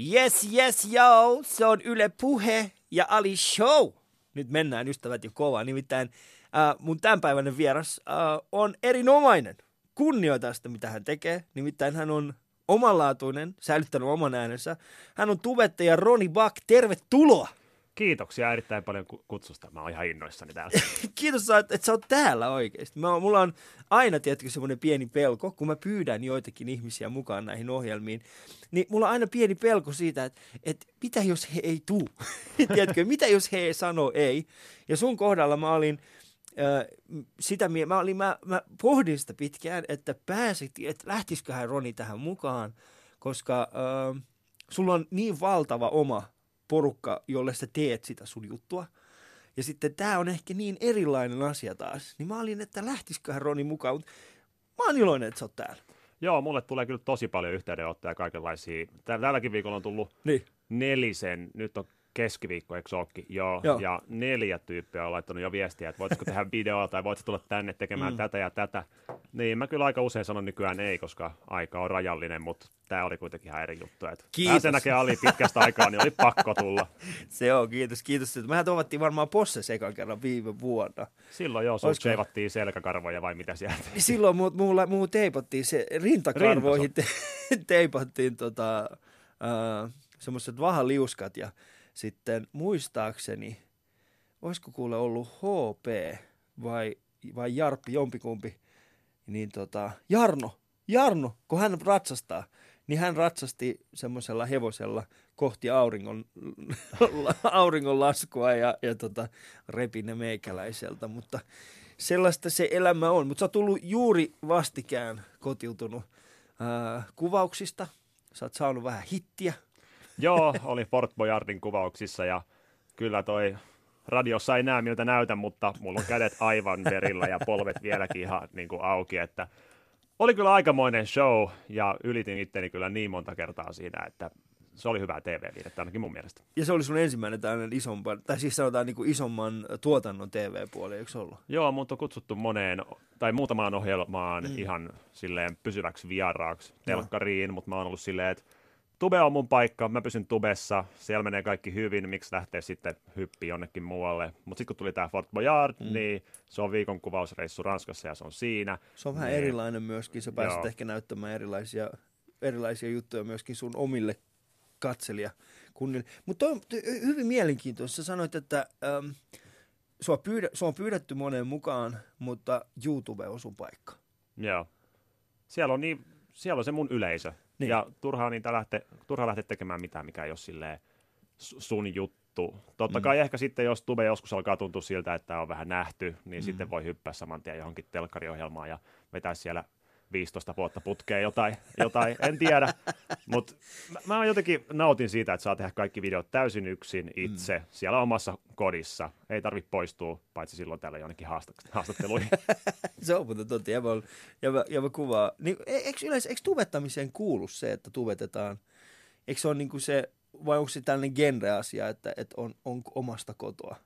Yes, yes, yo, se on Yle Puhe ja Ali Show. Nyt mennään ystävät jo kovaa, nimittäin äh, mun tämänpäiväinen vieras äh, on erinomainen. Kunnioita sitä, mitä hän tekee, nimittäin hän on omanlaatuinen, säilyttänyt oman äänensä. Hän on tubettaja Roni Bak, tervetuloa! Kiitoksia erittäin paljon kutsusta. Mä oon ihan innoissani täällä. Kiitos, että, sä oot täällä oikeasti. Mä, mulla on aina, tietenkin semmoinen pieni pelko, kun mä pyydän joitakin ihmisiä mukaan näihin ohjelmiin, niin mulla on aina pieni pelko siitä, että, että mitä jos he ei tuu? tiedätkö, mitä jos he ei sano ei? Ja sun kohdalla mä olin, sitä, mä, olin, mä, mä pohdin sitä pitkään, että pääsit, että lähtisiköhän Roni tähän mukaan, koska äh, sulla on niin valtava oma porukka, jolle sä teet sitä sun juttua. Ja sitten tämä on ehkä niin erilainen asia taas. Niin mä olin, että lähtisiköhän Roni mukaan, mutta mä oon iloinen, että sä oot täällä. Joo, mulle tulee kyllä tosi paljon yhteydenottoja kaikenlaisia. Tälläkin viikolla on tullut niin. nelisen, nyt on keskiviikko, eikö olekin? Joo. Joo. Ja neljä tyyppiä on laittanut jo viestiä, että voitko tehdä videoa tai voitko tulla tänne tekemään mm. tätä ja tätä. Niin, mä kyllä aika usein sanon nykyään ei, koska aika on rajallinen, mutta tämä oli kuitenkin ihan eri juttu. Että kiitos. näkee Ali pitkästä aikaa, niin oli pakko tulla. Se on, kiitos, kiitos. Mehän toivattiin varmaan Posse ekan kerran viime vuonna. Silloin joo, sun seivattiin selkäkarvoja vai mitä sieltä? Silloin muu, muu, muu teipattiin se, rintakarvoihin te, teipattiin tota, uh, semmoiset vahaliuskat ja sitten muistaakseni, olisiko kuule ollut HP vai, vai Jarppi, jompikumpi, niin tota, Jarno, Jarno, kun hän ratsastaa, niin hän ratsasti semmoisella hevosella kohti auringon, auringon laskua ja, ja tota, repi ne meikäläiseltä, mutta sellaista se elämä on. Mutta sä oot tullut juuri vastikään kotiutunut ää, kuvauksista, sä oot saanut vähän hittiä, Joo, oli Fort Boyardin kuvauksissa ja kyllä toi radiossa ei näe miltä näytän, mutta mulla on kädet aivan verillä ja polvet vieläkin ihan niin kuin auki, että oli kyllä aikamoinen show ja ylitin itteni kyllä niin monta kertaa siinä, että se oli hyvää TV-viidettä ainakin mun mielestä. Ja se oli sun ensimmäinen tällainen isomman, tai siis sanotaan niin kuin isomman tuotannon TV-puoli, eikö ollut? Joo, mutta on kutsuttu moneen, tai muutamaan ohjelmaan mm. ihan silleen pysyväksi vieraaksi telkkariin, no. mutta mä oon ollut silleen, että Tube on mun paikka, mä pysyn tubessa, siellä menee kaikki hyvin, miksi lähtee sitten hyppi jonnekin muualle. Mutta sitten kun tuli tämä Fort Boyard, mm. niin se on viikon kuvausreissu Ranskassa ja se on siinä. Se on vähän niin, erilainen myöskin, sä pääset joo. ehkä näyttämään erilaisia, erilaisia juttuja myöskin sun omille katselija kunnille. Mutta on hyvin mielenkiintoista. Sä sanoit, että ähm, sua, pyydä, sua on pyydetty moneen mukaan, mutta YouTube on sun paikka. Joo. Siellä on, niin, siellä on se mun yleisö. Niin. Ja turhaa, niitä lähte, turhaa lähteä tekemään mitään, mikä ei ole silleen sun juttu. Totta mm. kai ehkä sitten, jos tube joskus alkaa tuntua siltä, että on vähän nähty, niin mm. sitten voi hyppää saman tien johonkin telkkariohjelmaan ja vetää siellä 15 vuotta putkeen jotain, jotain en tiedä. Mutta mä, mä jotenkin nautin siitä, että saa tehdä kaikki videot täysin yksin itse mm. siellä omassa kodissa. Ei tarvitse poistua, paitsi silloin täällä jonnekin haastatteluihin. se on muuten totta, ja mä, ja mä, ja mä kuvaa. Niin, e, eikö yleensä, eikö tubettamiseen kuulu se, että tubetetaan? Eikö se ole niin kuin se, vai onko se tällainen genre-asia, että, että on, on omasta kotoa?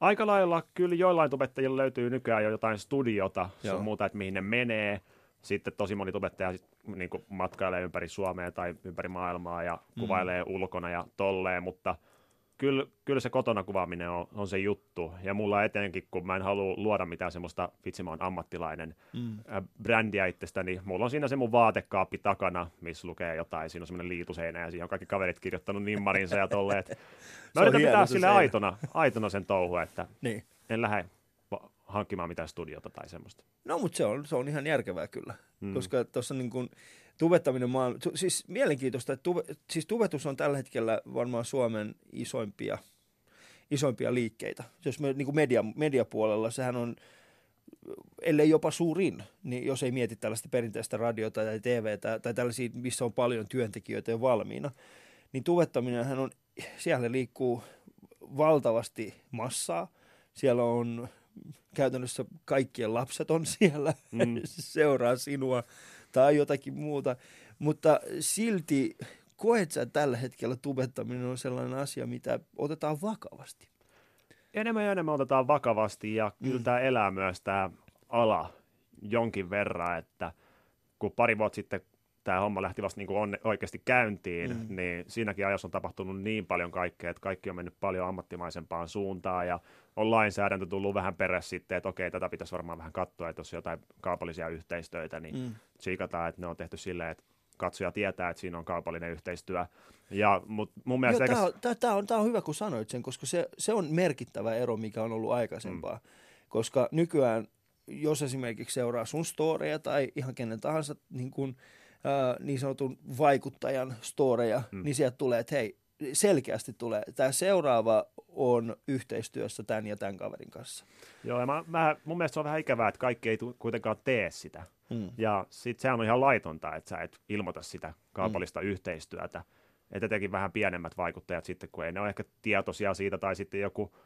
Aika lailla kyllä joillain tubettajilla löytyy nykyään jo jotain studiota, se on muuta, että mihin ne menee – sitten tosi moni tubettaja niin kuin matkailee ympäri Suomea tai ympäri maailmaa ja mm. kuvailee ulkona ja tolleen, mutta kyllä, kyllä se kotona kuvaaminen on, on se juttu. Ja mulla etenkin, kun mä en halua luoda mitään semmoista, vitsi mä oon ammattilainen, mm. brändiä itsestäni, mulla on siinä se mun vaatekaappi takana, missä lukee jotain, siinä on semmoinen liituseinä ja siinä on kaikki kaverit kirjoittanut nimmarinsa ja tolleen. Mä yritän pitää sille aitona, aitona sen touhu, että niin. en lähde hankkimaan mitään studiota tai semmoista. No, mutta se on, se on ihan järkevää kyllä, mm. koska tuossa niin kuin tubettaminen maan, tu, siis mielenkiintoista, että tuve, siis tubetus on tällä hetkellä varmaan Suomen isoimpia, isoimpia liikkeitä. Jos me niin kuin media, mediapuolella, sehän on, ellei jopa suurin, niin jos ei mieti tällaista perinteistä radiota tai TVtä tai tällaisia, missä on paljon työntekijöitä jo valmiina, niin tubettaminen on, siellä liikkuu valtavasti massaa. Siellä on käytännössä kaikkien lapset on siellä, mm. seuraa sinua tai jotakin muuta. Mutta silti koet sä tällä hetkellä tubettaminen on sellainen asia, mitä otetaan vakavasti? Enemmän ja enemmän otetaan vakavasti ja kyllä mm. tämä elää myös tämä ala jonkin verran, että kun pari vuotta sitten tämä homma lähti vasta niin on, oikeasti käyntiin, mm. niin siinäkin ajassa on tapahtunut niin paljon kaikkea, että kaikki on mennyt paljon ammattimaisempaan suuntaan ja on lainsäädäntö tullut vähän perässä sitten, että okei, tätä pitäisi varmaan vähän katsoa, että jos on jotain kaupallisia yhteistöitä, niin mm. tsiikataan, että ne on tehty silleen, että katsoja tietää, että siinä on kaupallinen yhteistyö. Ja, mut mun mielestä Joo, tämä, on, tämä, on, tämä on hyvä, kun sanoit sen, koska se, se on merkittävä ero, mikä on ollut aikaisempaa. Mm. Koska nykyään, jos esimerkiksi seuraa sun storeja tai ihan kenen tahansa niin, kuin, äh, niin sanotun vaikuttajan storeja, mm. niin sieltä tulee, että hei, selkeästi tulee. Tämä seuraava on yhteistyössä tämän ja tämän kaverin kanssa. Joo, ja mä, mä, mun mielestä se on vähän ikävää, että kaikki ei kuitenkaan tee sitä. Mm. Ja sit sehän on ihan laitonta, että sä et ilmoita sitä kaupallista mm. yhteistyötä. Että etenkin vähän pienemmät vaikuttajat sitten, kun ei ne ole ehkä tietoisia siitä, tai sitten joku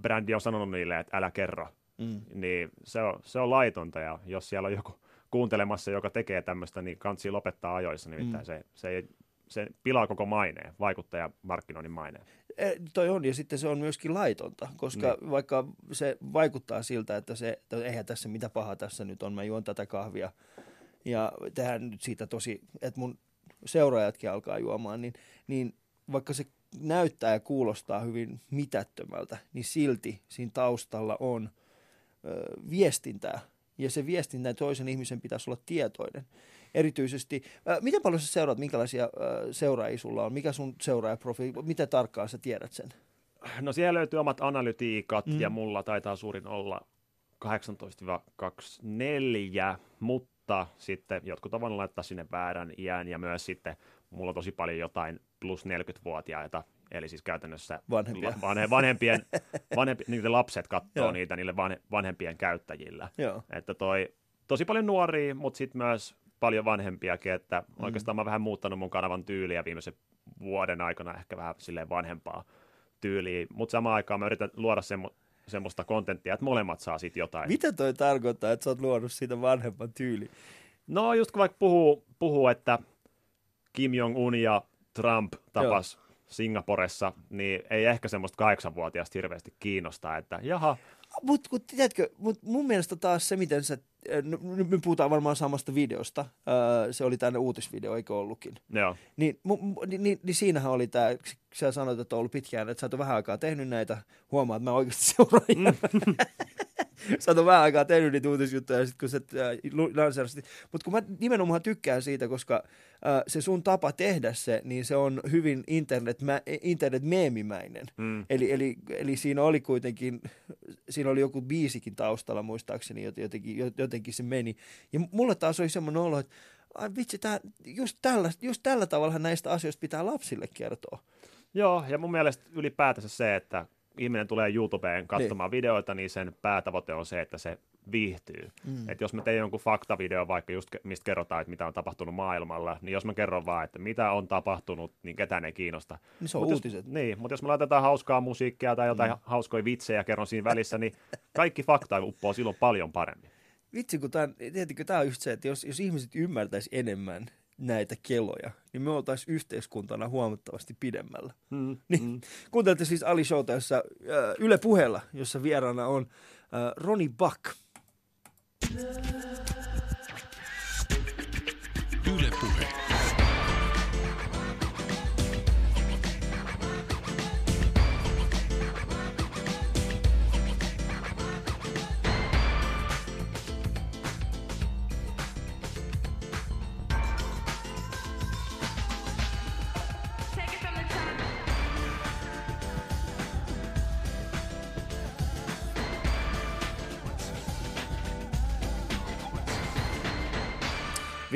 brändi on sanonut niille, että älä kerro, mm. niin se on, se on laitonta, ja jos siellä on joku kuuntelemassa, joka tekee tämmöistä, niin kansi lopettaa ajoissa, nimittäin mm. se, se, ei, se pilaa koko maineen, vaikuttaja markkinoinnin maineen. E, toi on, ja sitten se on myöskin laitonta, koska niin. vaikka se vaikuttaa siltä, että se, että eihän tässä mitä pahaa tässä nyt on, mä juon tätä kahvia, ja tehdään nyt siitä tosi, että mun seuraajatkin alkaa juomaan, niin, niin vaikka se näyttää ja kuulostaa hyvin mitättömältä, niin silti siinä taustalla on ö, viestintää. Ja se viestintä toisen ihmisen pitäisi olla tietoinen. Erityisesti, ö, miten paljon sä seuraat, minkälaisia ö, seuraajia sulla on? Mikä sun seuraajaprofiili, miten tarkkaan sä tiedät sen? No siellä löytyy omat analytiikat mm. ja mulla taitaa suurin olla 18-24, mutta sitten jotkut on laittaa sinne väärän iän ja myös sitten mulla on tosi paljon jotain plus 40-vuotiaita, eli siis käytännössä Vanhempia. vanhe, vanhempien, vanhempi, niiden lapset katsoo niitä niille vanhe, vanhempien käyttäjillä. Joo. Että toi, tosi paljon nuoria, mutta sitten myös paljon vanhempiakin, että mm. oikeastaan mä oon vähän muuttanut mun kanavan tyyliä viimeisen vuoden aikana ehkä vähän silleen vanhempaa tyyliä, mutta samaan aikaan mä yritän luoda semmo, semmoista kontenttia, että molemmat saa siitä jotain. Mitä toi tarkoittaa, että sä oot luonut siitä vanhemman tyyli? No just kun vaikka puhuu, puhuu että Kim Jong-un ja Trump tapas Joo. Singaporessa, niin ei ehkä semmoista kahdeksanvuotiaasta hirveästi kiinnostaa, että jaha. Mutta tiedätkö, mut mun mielestä taas se, miten sä, no, me puhutaan varmaan samasta videosta, se oli tänne uutisvideo, eikö ollutkin? Joo. Niin, mu, niin, niin, niin siinähän oli tämä, sä sanoit, että on ollut pitkään, että sä oot vähän aikaa tehnyt näitä, huomaat, että mä oikeasti seuraan. Mm. sä oot vähän aikaa tehnyt niitä uutisjuttuja, sit kun sä äh, lanseerasit. Mutta kun mä nimenomaan tykkään siitä, koska äh, se sun tapa tehdä se, niin se on hyvin internet, internet-meemimäinen. Mm. Eli, eli, eli siinä oli kuitenkin, siinä oli joku biisikin taustalla muistaakseni, jotenkin, jotenkin se meni. Ja mulle taas oli semmoinen olo, että ai vitsi, tää, just, tällä, just tällä tavalla näistä asioista pitää lapsille kertoa. Joo, ja mun mielestä ylipäätänsä se, että ihminen tulee YouTubeen katsomaan niin. videoita, niin sen päätavoite on se, että se viihtyy. Mm. Et jos mä teen jonkun faktavideo vaikka just mistä kerrotaan, että mitä on tapahtunut maailmalla, niin jos mä kerron vaan, että mitä on tapahtunut, niin ketään ei kiinnosta. Niin se on mut uutiset. Jos, niin, mutta jos me laitetaan hauskaa musiikkia tai jotain mm. hauskoja vitsejä kerron siinä välissä, niin kaikki fakta uppoo silloin paljon paremmin. Vitsi, kun tämä, tämä on just se, että jos, jos ihmiset ymmärtäisi enemmän näitä keloja, niin me oltaisiin yhteiskuntana huomattavasti pidemmällä. Mm, niin, mm. Kuuntelette siis Ali Showta, jossa, äh, Yle Puheella, jossa vieraana on äh, Roni Buck. Yle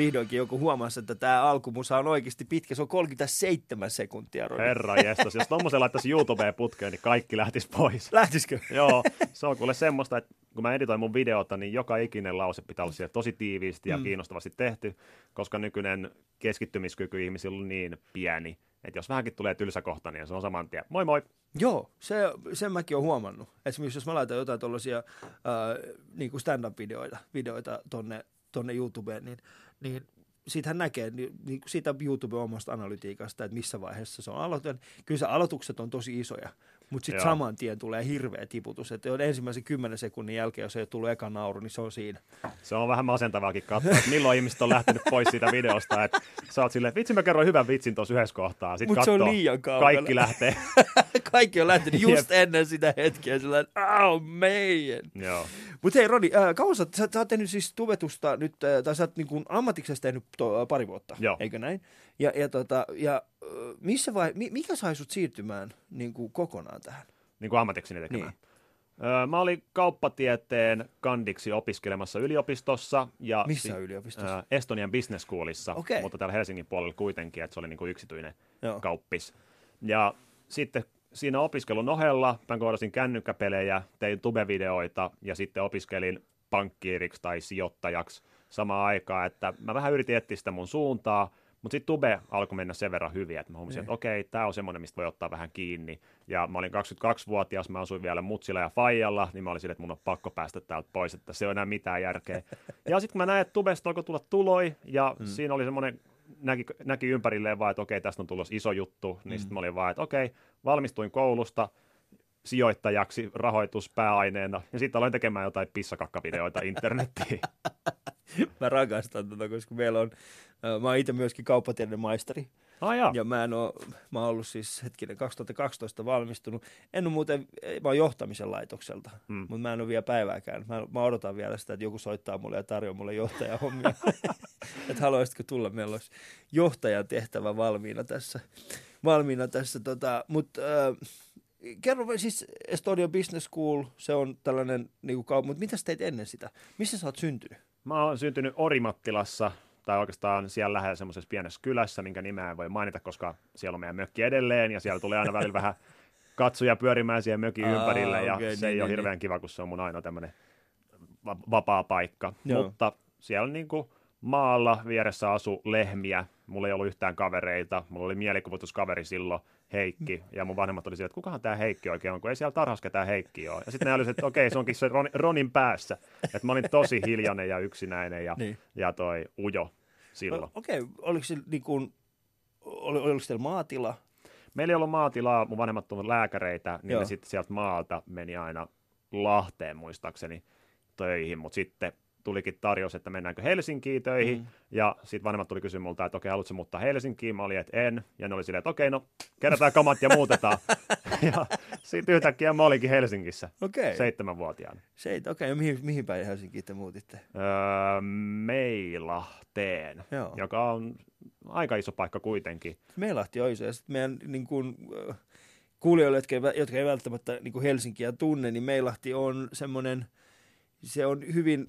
vihdoinkin joku huomasi, että tämä alkumusa on oikeasti pitkä. Se on 37 sekuntia. Roni. Herra jestas, jos tuommoisen laittaisi YouTubeen putkeen, niin kaikki lähtisi pois. Lähtisikö? Joo, se on kuule semmoista, että kun mä editoin mun videota, niin joka ikinen lause pitää olla tosi tiiviisti ja mm. kiinnostavasti tehty, koska nykyinen keskittymiskyky ihmisillä on niin pieni, että jos vähänkin tulee tylsä kohta, niin se on saman tien. Moi moi! Joo, se, sen mäkin olen huomannut. Esimerkiksi jos mä laitan jotain tuollaisia äh, niin stand-up-videoita videoita tonne, tonne YouTubeen, niin niin siitähän näkee niin, niin siitä YouTube omasta analytiikasta, että missä vaiheessa se on aloitettu. Kyllä se aloitukset on tosi isoja, mutta sitten saman tien tulee hirveä tiputus. Että ensimmäisen kymmenen sekunnin jälkeen, jos ei ole tullut eka nauru, niin se on siinä. Se on vähän masentavaakin katsoa, että milloin ihmiset on lähtenyt pois siitä videosta. Että sä oot silleen, että vitsi mä kerroin hyvän vitsin tuossa yhdessä kohtaa. Mutta se on liian kaukana. Kaikki lähtee. kaikki on lähtenyt just ennen sitä hetkeä. Sillä oh man. Joo. Mutta hei Roni, äh, kauan sä, sä, sä oot tehnyt siis tubetusta nyt, äh, tai sä oot niin ammatiksesi tehnyt to, äh, pari vuotta, Joo. eikö näin? Ja, ja, tota, ja missä vai, mikä sai sut siirtymään niin kuin kokonaan tähän? Niin kuin ammatikseni tekemään. Niin. Mä olin kauppatieteen kandiksi opiskelemassa yliopistossa. Ja Missä yliopistossa? Estonian Business Schoolissa, okay. mutta täällä Helsingin puolella kuitenkin, että se oli niin kuin yksityinen Joo. kauppis. Ja sitten siinä opiskelun ohella mä kohdasin kännykkäpelejä, tein tubevideoita ja sitten opiskelin pankkiiriksi tai sijoittajaksi samaan aikaan, että mä vähän yritin etsiä sitä mun suuntaa, mutta sitten Tube alkoi mennä sen verran hyvin, että mä huomasin, että niin. okei, tämä on semmoinen, mistä voi ottaa vähän kiinni. Ja mä olin 22-vuotias, mä asuin vielä Mutsilla ja Fajalla, niin mä olin sille, että mun on pakko päästä täältä pois, että se on enää mitään järkeä. ja sitten kun mä näin, että Tubesta alkoi tulla tuloi, ja hmm. siinä oli semmoinen näki, näki ympärilleen vaan, että okei, tästä on tullut iso juttu, niin mm. sitten mä olin vaan, että okei, valmistuin koulusta sijoittajaksi rahoituspääaineena, ja sitten aloin tekemään jotain pissakakkavideoita internettiin. mä rakastan tätä, koska meillä on, mä oon itse myöskin kauppatieteen maisteri. Ah, ja. ja mä en oo, mä oon ollut siis hetkinen 2012 valmistunut. En ole muuten, mä oon johtamisen laitokselta, hmm. mutta mä en ole vielä päivääkään. Mä, mä odotan vielä sitä, että joku soittaa mulle ja tarjoaa mulle johtajahommia. että haluaisitko tulla, meillä olisi johtajan tehtävä valmiina tässä. Valmiina tässä tota, mutta äh, kerro siis Estonia Business School, se on tällainen niin kuin, mutta mitä teit ennen sitä? Missä sä oot syntynyt? Mä oon syntynyt Orimattilassa, tai oikeastaan siellä lähellä semmoisessa pienessä kylässä, minkä nimeä en voi mainita, koska siellä on meidän mökki edelleen, ja siellä tulee aina välillä vähän katsoja pyörimään siihen mökin Aa, ympärille, ja okay, se niin, ei niin, ole niin. hirveän kiva, kun se on mun ainoa tämmöinen vapaa paikka. Joo. Mutta siellä niin kuin maalla vieressä asu lehmiä, mulla ei ollut yhtään kavereita, mulla oli mielikuvituskaveri silloin, Heikki, ja mun vanhemmat oli että kukahan tämä Heikki oikein on, kun ei siellä tarhassa ketään Heikki ole. Ja sitten ne oli että okei, se onkin se Ron, Ronin päässä. Että mä olin tosi hiljainen ja yksinäinen ja, niin. ja toi ujo silloin. No, okei, oliko se niin kuin, oli, oliko siellä maatila? Meillä ei ollut maatilaa, mun vanhemmat on lääkäreitä, niin Joo. ne sitten sieltä maalta meni aina Lahteen muistaakseni töihin, mutta sitten tulikin tarjous, että mennäänkö Helsinkiin töihin, mm. ja sitten vanhemmat tuli kysyä multa, että okei, haluatko muuttaa Helsinkiin? Mä olin, että en, ja ne oli silleen, että okei, no kerätään kamat ja muutetaan. ja sitten yhtäkkiä mä olinkin Helsingissä, okay. seitsemänvuotiaana. Seit, okei, okay. mihin, mihin päin Helsinkiin te muutitte? Öö, Meilahteen, Joo. joka on aika iso paikka kuitenkin. Meilahti on iso, ja sitten meidän niin kuin, kuulijoille, jotka ei, jotka ei välttämättä niin kuin Helsinkiä tunne, niin Meilahti on semmoinen, se on hyvin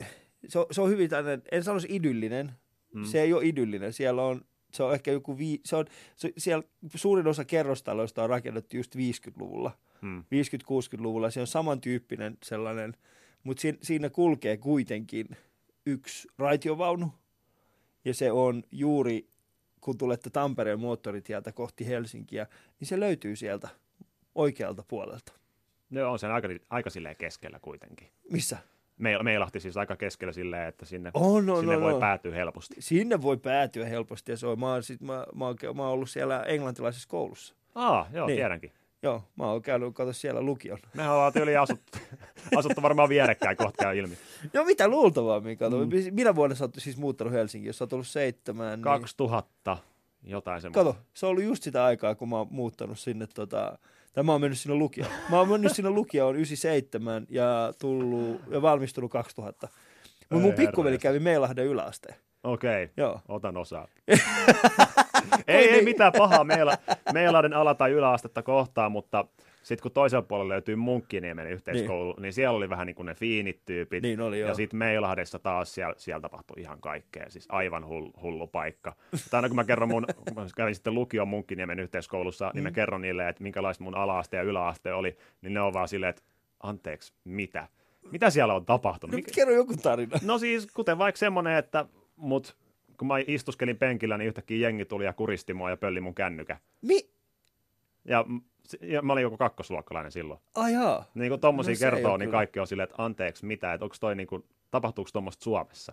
se on, se on hyvin tällainen, en sanoisi idyllinen, mm. se ei ole idyllinen, siellä on, se on ehkä joku, vii, se on, se, siellä suurin osa kerrostaloista on rakennettu just 50-luvulla, mm. 50-60-luvulla, se on samantyyppinen sellainen, mutta siinä, siinä kulkee kuitenkin yksi raitiovaunu, ja se on juuri, kun tulette Tampereen moottoritieltä kohti Helsinkiä, niin se löytyy sieltä oikealta puolelta. No on sen aika, aika silleen keskellä kuitenkin. Missä? Meilahti siis aika keskellä silleen, että sinne, oh, no, sinne no, voi no. päätyä helposti. Sinne voi päätyä helposti ja se on, mä, oon, sit, mä, mä, oon, mä oon ollut siellä englantilaisessa koulussa. Aa, joo, niin. tiedänkin. Joo, mä oon käynyt katsoa siellä lukion. Me ollaan tyyli asuttu, asuttu varmaan vierekkäin, kohta käy ilmi. No mitä luultavaa, Mika. Mm. Minä vuonna sä oot siis muuttanut Helsinkiin, jos sä oot ollut seitsemän? Niin... 2000, jotain semmoista. Kato, se on ollut just sitä aikaa, kun mä oon muuttanut sinne tota, tai mä oon mennyt sinne lukioon. Mä oon mennyt sinne lukioon 97 ja, tullut, ja valmistunut 2000. Mutta mun pikkuveli kävi Meilahden yläasteen. Okei, okay. Joo. otan osaa. ei, ei mitään pahaa Meila, Meilahden ala- tai yläastetta kohtaan, mutta sitten kun toisella puolella löytyy Munkkiniemen yhteiskoulu, niin. niin siellä oli vähän niin kuin ne fiinit tyypit. Niin oli, joo. ja sitten Meilahdessa taas siellä, siellä tapahtui ihan kaikkea. Siis aivan hullu, hullu paikka. Tai aina kun mä kerron mun, mä kävin sitten lukion Munkkiniemen yhteiskoulussa, mm. niin mä mm. kerron niille, että minkälaista mun alaaste ja yläaste oli, niin ne on vaan silleen, että anteeksi, mitä? Mitä siellä on tapahtunut? No, kerro joku tarina. No siis, kuten vaikka semmoinen, että mut, kun mä istuskelin penkillä, niin yhtäkkiä jengi tuli ja kuristi mua ja pölli mun kännykä. Mi? Ja ja mä olin joku kakkosluokkalainen silloin. Ai jaa. Niin kun tommosia no, kertoo, niin kaikki on silleen, että anteeksi mitä, että onko toi niin kuin, tapahtuuko tuommoista Suomessa?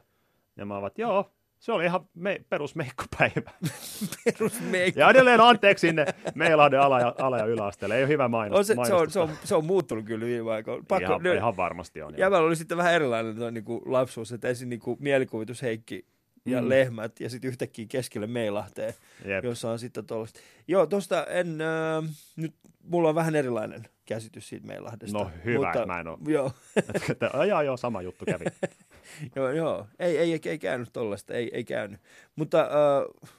Ja mä oon, joo, Se oli ihan me, perusmeikkopäivä. Perusmeikko. Ja edelleen anteeksi sinne Meilahden ala- ja, ala- ja yläasteelle. Ei ole hyvä mainos, On se, se, on, se, on, se on muuttunut kyllä viime aikoina. Pakko, ihan, nyt- ihan varmasti on. joo. Jäbällä oli sitten vähän erilainen toi, niin kuin lapsuus, että ensin niin kuin mielikuvitus Heikki ja Mm. lehmät ja sitten yhtäkkiä keskelle Meilahteen, Jep. jossa on sitten tuollaista. Joo, tuosta en, äh, nyt mulla on vähän erilainen käsitys siitä Meilahdesta. No hyvä, mä en ole. Joo, Että, joo, joo, sama juttu kävi. joo, joo. Ei, ei, ei, ei käynyt tollaista, ei, ei käynyt. Mutta äh,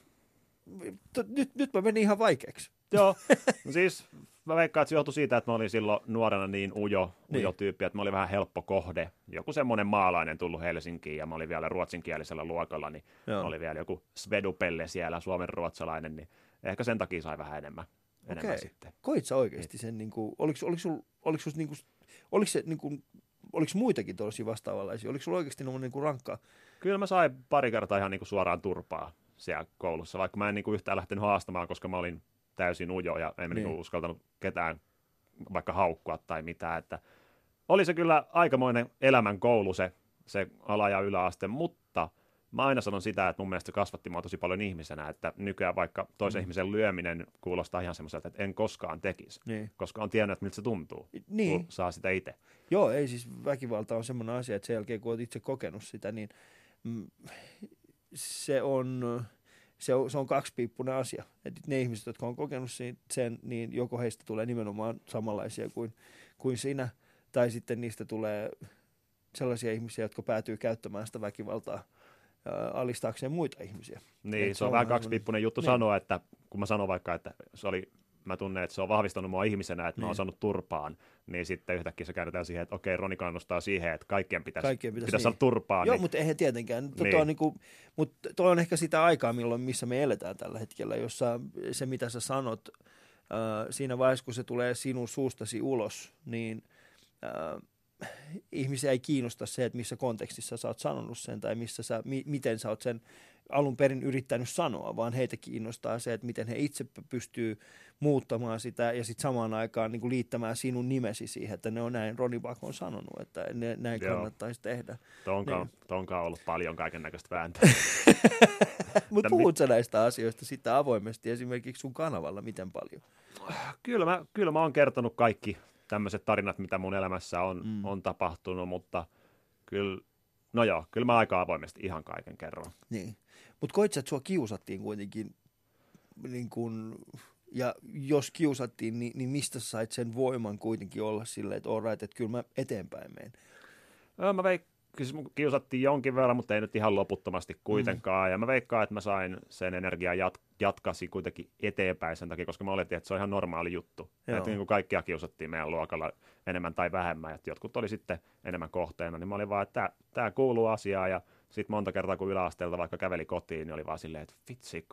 to, nyt, nyt mä menin ihan vaikeaksi. Joo, no siis mä veikkaan, että se johtui siitä, että mä olin silloin nuorena niin ujo, ujo Niin. tyyppi, että mä olin vähän helppo kohde. Joku semmoinen maalainen tullut Helsinkiin ja mä olin vielä ruotsinkielisellä luokalla, niin Joo. oli vielä joku Svedupelle siellä, suomen ruotsalainen, niin ehkä sen takia sai vähän enemmän, enemmän Okei. sitten. Koit sä oikeasti sen, niin kuin, oliko, oliko, sul, oliko, sul, niin kuin, oliko se niin kuin, oliko muitakin tosi vastaavanlaisia? Oliko sulla oikeasti niin kuin rankkaa? Kyllä mä sain pari kertaa ihan niin kuin suoraan turpaa siellä koulussa, vaikka mä en niin kuin yhtään lähtenyt haastamaan, koska mä olin täysin ujo ja en niin. Niin. uskaltanut ketään vaikka haukkua tai mitään. Että oli se kyllä aikamoinen elämän koulu se, se ala- ja yläaste, mutta mä aina sanon sitä, että mun mielestä se kasvatti mua tosi paljon ihmisenä, että nykyään vaikka toisen mm. ihmisen lyöminen kuulostaa ihan semmoiselta, että en koskaan tekisi, Niin. koska on tiennyt, että miltä se tuntuu, Niin. kun saa sitä itse. Joo, ei siis väkivalta on semmoinen asia, että sen jälkeen kun olet itse kokenut sitä, niin mm, se on, se on, se on kaksipiippunen asia. Et ne ihmiset, jotka on kokenut sen, niin joko heistä tulee nimenomaan samanlaisia kuin, kuin sinä, tai sitten niistä tulee sellaisia ihmisiä, jotka päätyy käyttämään sitä väkivaltaa alistaakseen muita ihmisiä. Niin, Et se on se vähän kaksipiippunen juttu niin. sanoa, että kun mä sanon vaikka, että se oli, mä tunnen, että se on vahvistanut mua ihmisenä, että mä oon Niin. saanut turpaan, niin sitten yhtäkkiä se käännetään siihen, että okei, Roni kannustaa siihen, että kaikkien pitäisi, Kaikkien pitäisi, pitäisi niin. saada turpaan. Joo, niin, mutta eihän tietenkään. Tota Niin. on niinku, mutta toi on ehkä sitä aikaa, milloin, missä me eletään tällä hetkellä, jossa se, mitä sä sanot, äh, siinä vaiheessa, kun se tulee sinun suustasi ulos, niin äh, ihmisiä ei kiinnosta se, että missä kontekstissa sä oot sanonut sen tai missä sä, mi, miten sä oot sen alun perin yrittänyt sanoa, vaan heitä kiinnostaa se, että miten he itse pystyy muuttamaan sitä ja sitten samaan aikaan niin kuin liittämään sinun nimesi siihen, että ne on näin, Roni Bak on sanonut, että ne, näin Joo. kannattaisi tehdä. tonkaan, niin. tonkaan on ollut paljon kaiken näköistä vääntöä. Mutta puhut sä näistä asioista sitten avoimesti esimerkiksi sun kanavalla miten paljon? kyllä, mä, kyllä mä oon kertonut kaikki tämmöiset tarinat, mitä mun elämässä on, mm. on tapahtunut, mutta kyllä, no joo, kyllä mä aika avoimesti ihan kaiken kerron. Niin. Mutta koit sä, että sua kiusattiin kuitenkin, niin kun, ja jos kiusattiin, niin, niin mistä sait sen voiman kuitenkin olla silleen, että all right, että kyllä mä eteenpäin menen? Öö, mä veik- mun kiusattiin jonkin verran, mutta ei nyt ihan loputtomasti kuitenkaan. Mm. Ja mä veikkaan, että mä sain sen energian jat- jatkasi kuitenkin eteenpäin sen takia, koska mä oletin, että se on ihan normaali juttu. Joo. Että niin kuin kaikkia kiusattiin meidän luokalla enemmän tai vähemmän. Että jotkut oli sitten enemmän kohteena, niin mä olin vaan, että tämä kuuluu asiaan. Ja sitten monta kertaa, kun yläasteelta vaikka käveli kotiin, niin oli vaan silleen, että vitsi,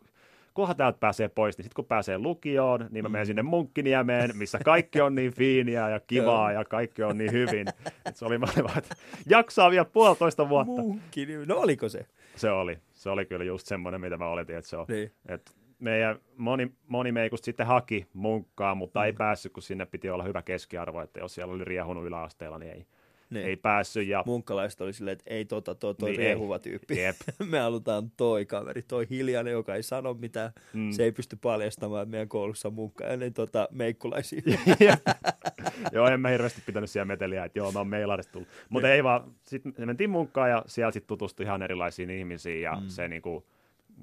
kunhan täältä pääsee pois, niin sitten kun pääsee lukioon, niin mä menen sinne Munkkiniemeen, missä kaikki on niin fiiniä ja kivaa ja kaikki on niin hyvin. Et se oli vaan, että jaksaa vielä puolitoista vuotta. Munkki, no oliko se? Se oli, se oli kyllä just semmoinen, mitä mä oletin, että se on. Niin. Et meidän moni, moni meikusta sitten haki munkkaa, mutta Mm. ei päässyt, kun sinne piti olla hyvä keskiarvo, että jos siellä oli riehunut yläasteella, niin ei, Niin. ei päässyt. Ja, Munkkalaiset oli silleen, että ei tota, toi, toi Niin, niin ei. tyyppi. Jep. Me halutaan toi kaveri, toi hiljainen, joka ei sano mitään. Mm. Se ei pysty paljastamaan, että meidän koulussa munkka, ennen tota, meikkulaisia. joo, en mä hirveästi pitänyt siellä meteliä, että joo, mä oon Meilarista tullut. Mutta ei vaan, sitten me mentiin munkkaan ja siellä sitten tutustui ihan erilaisiin ihmisiin ja mm. se niinku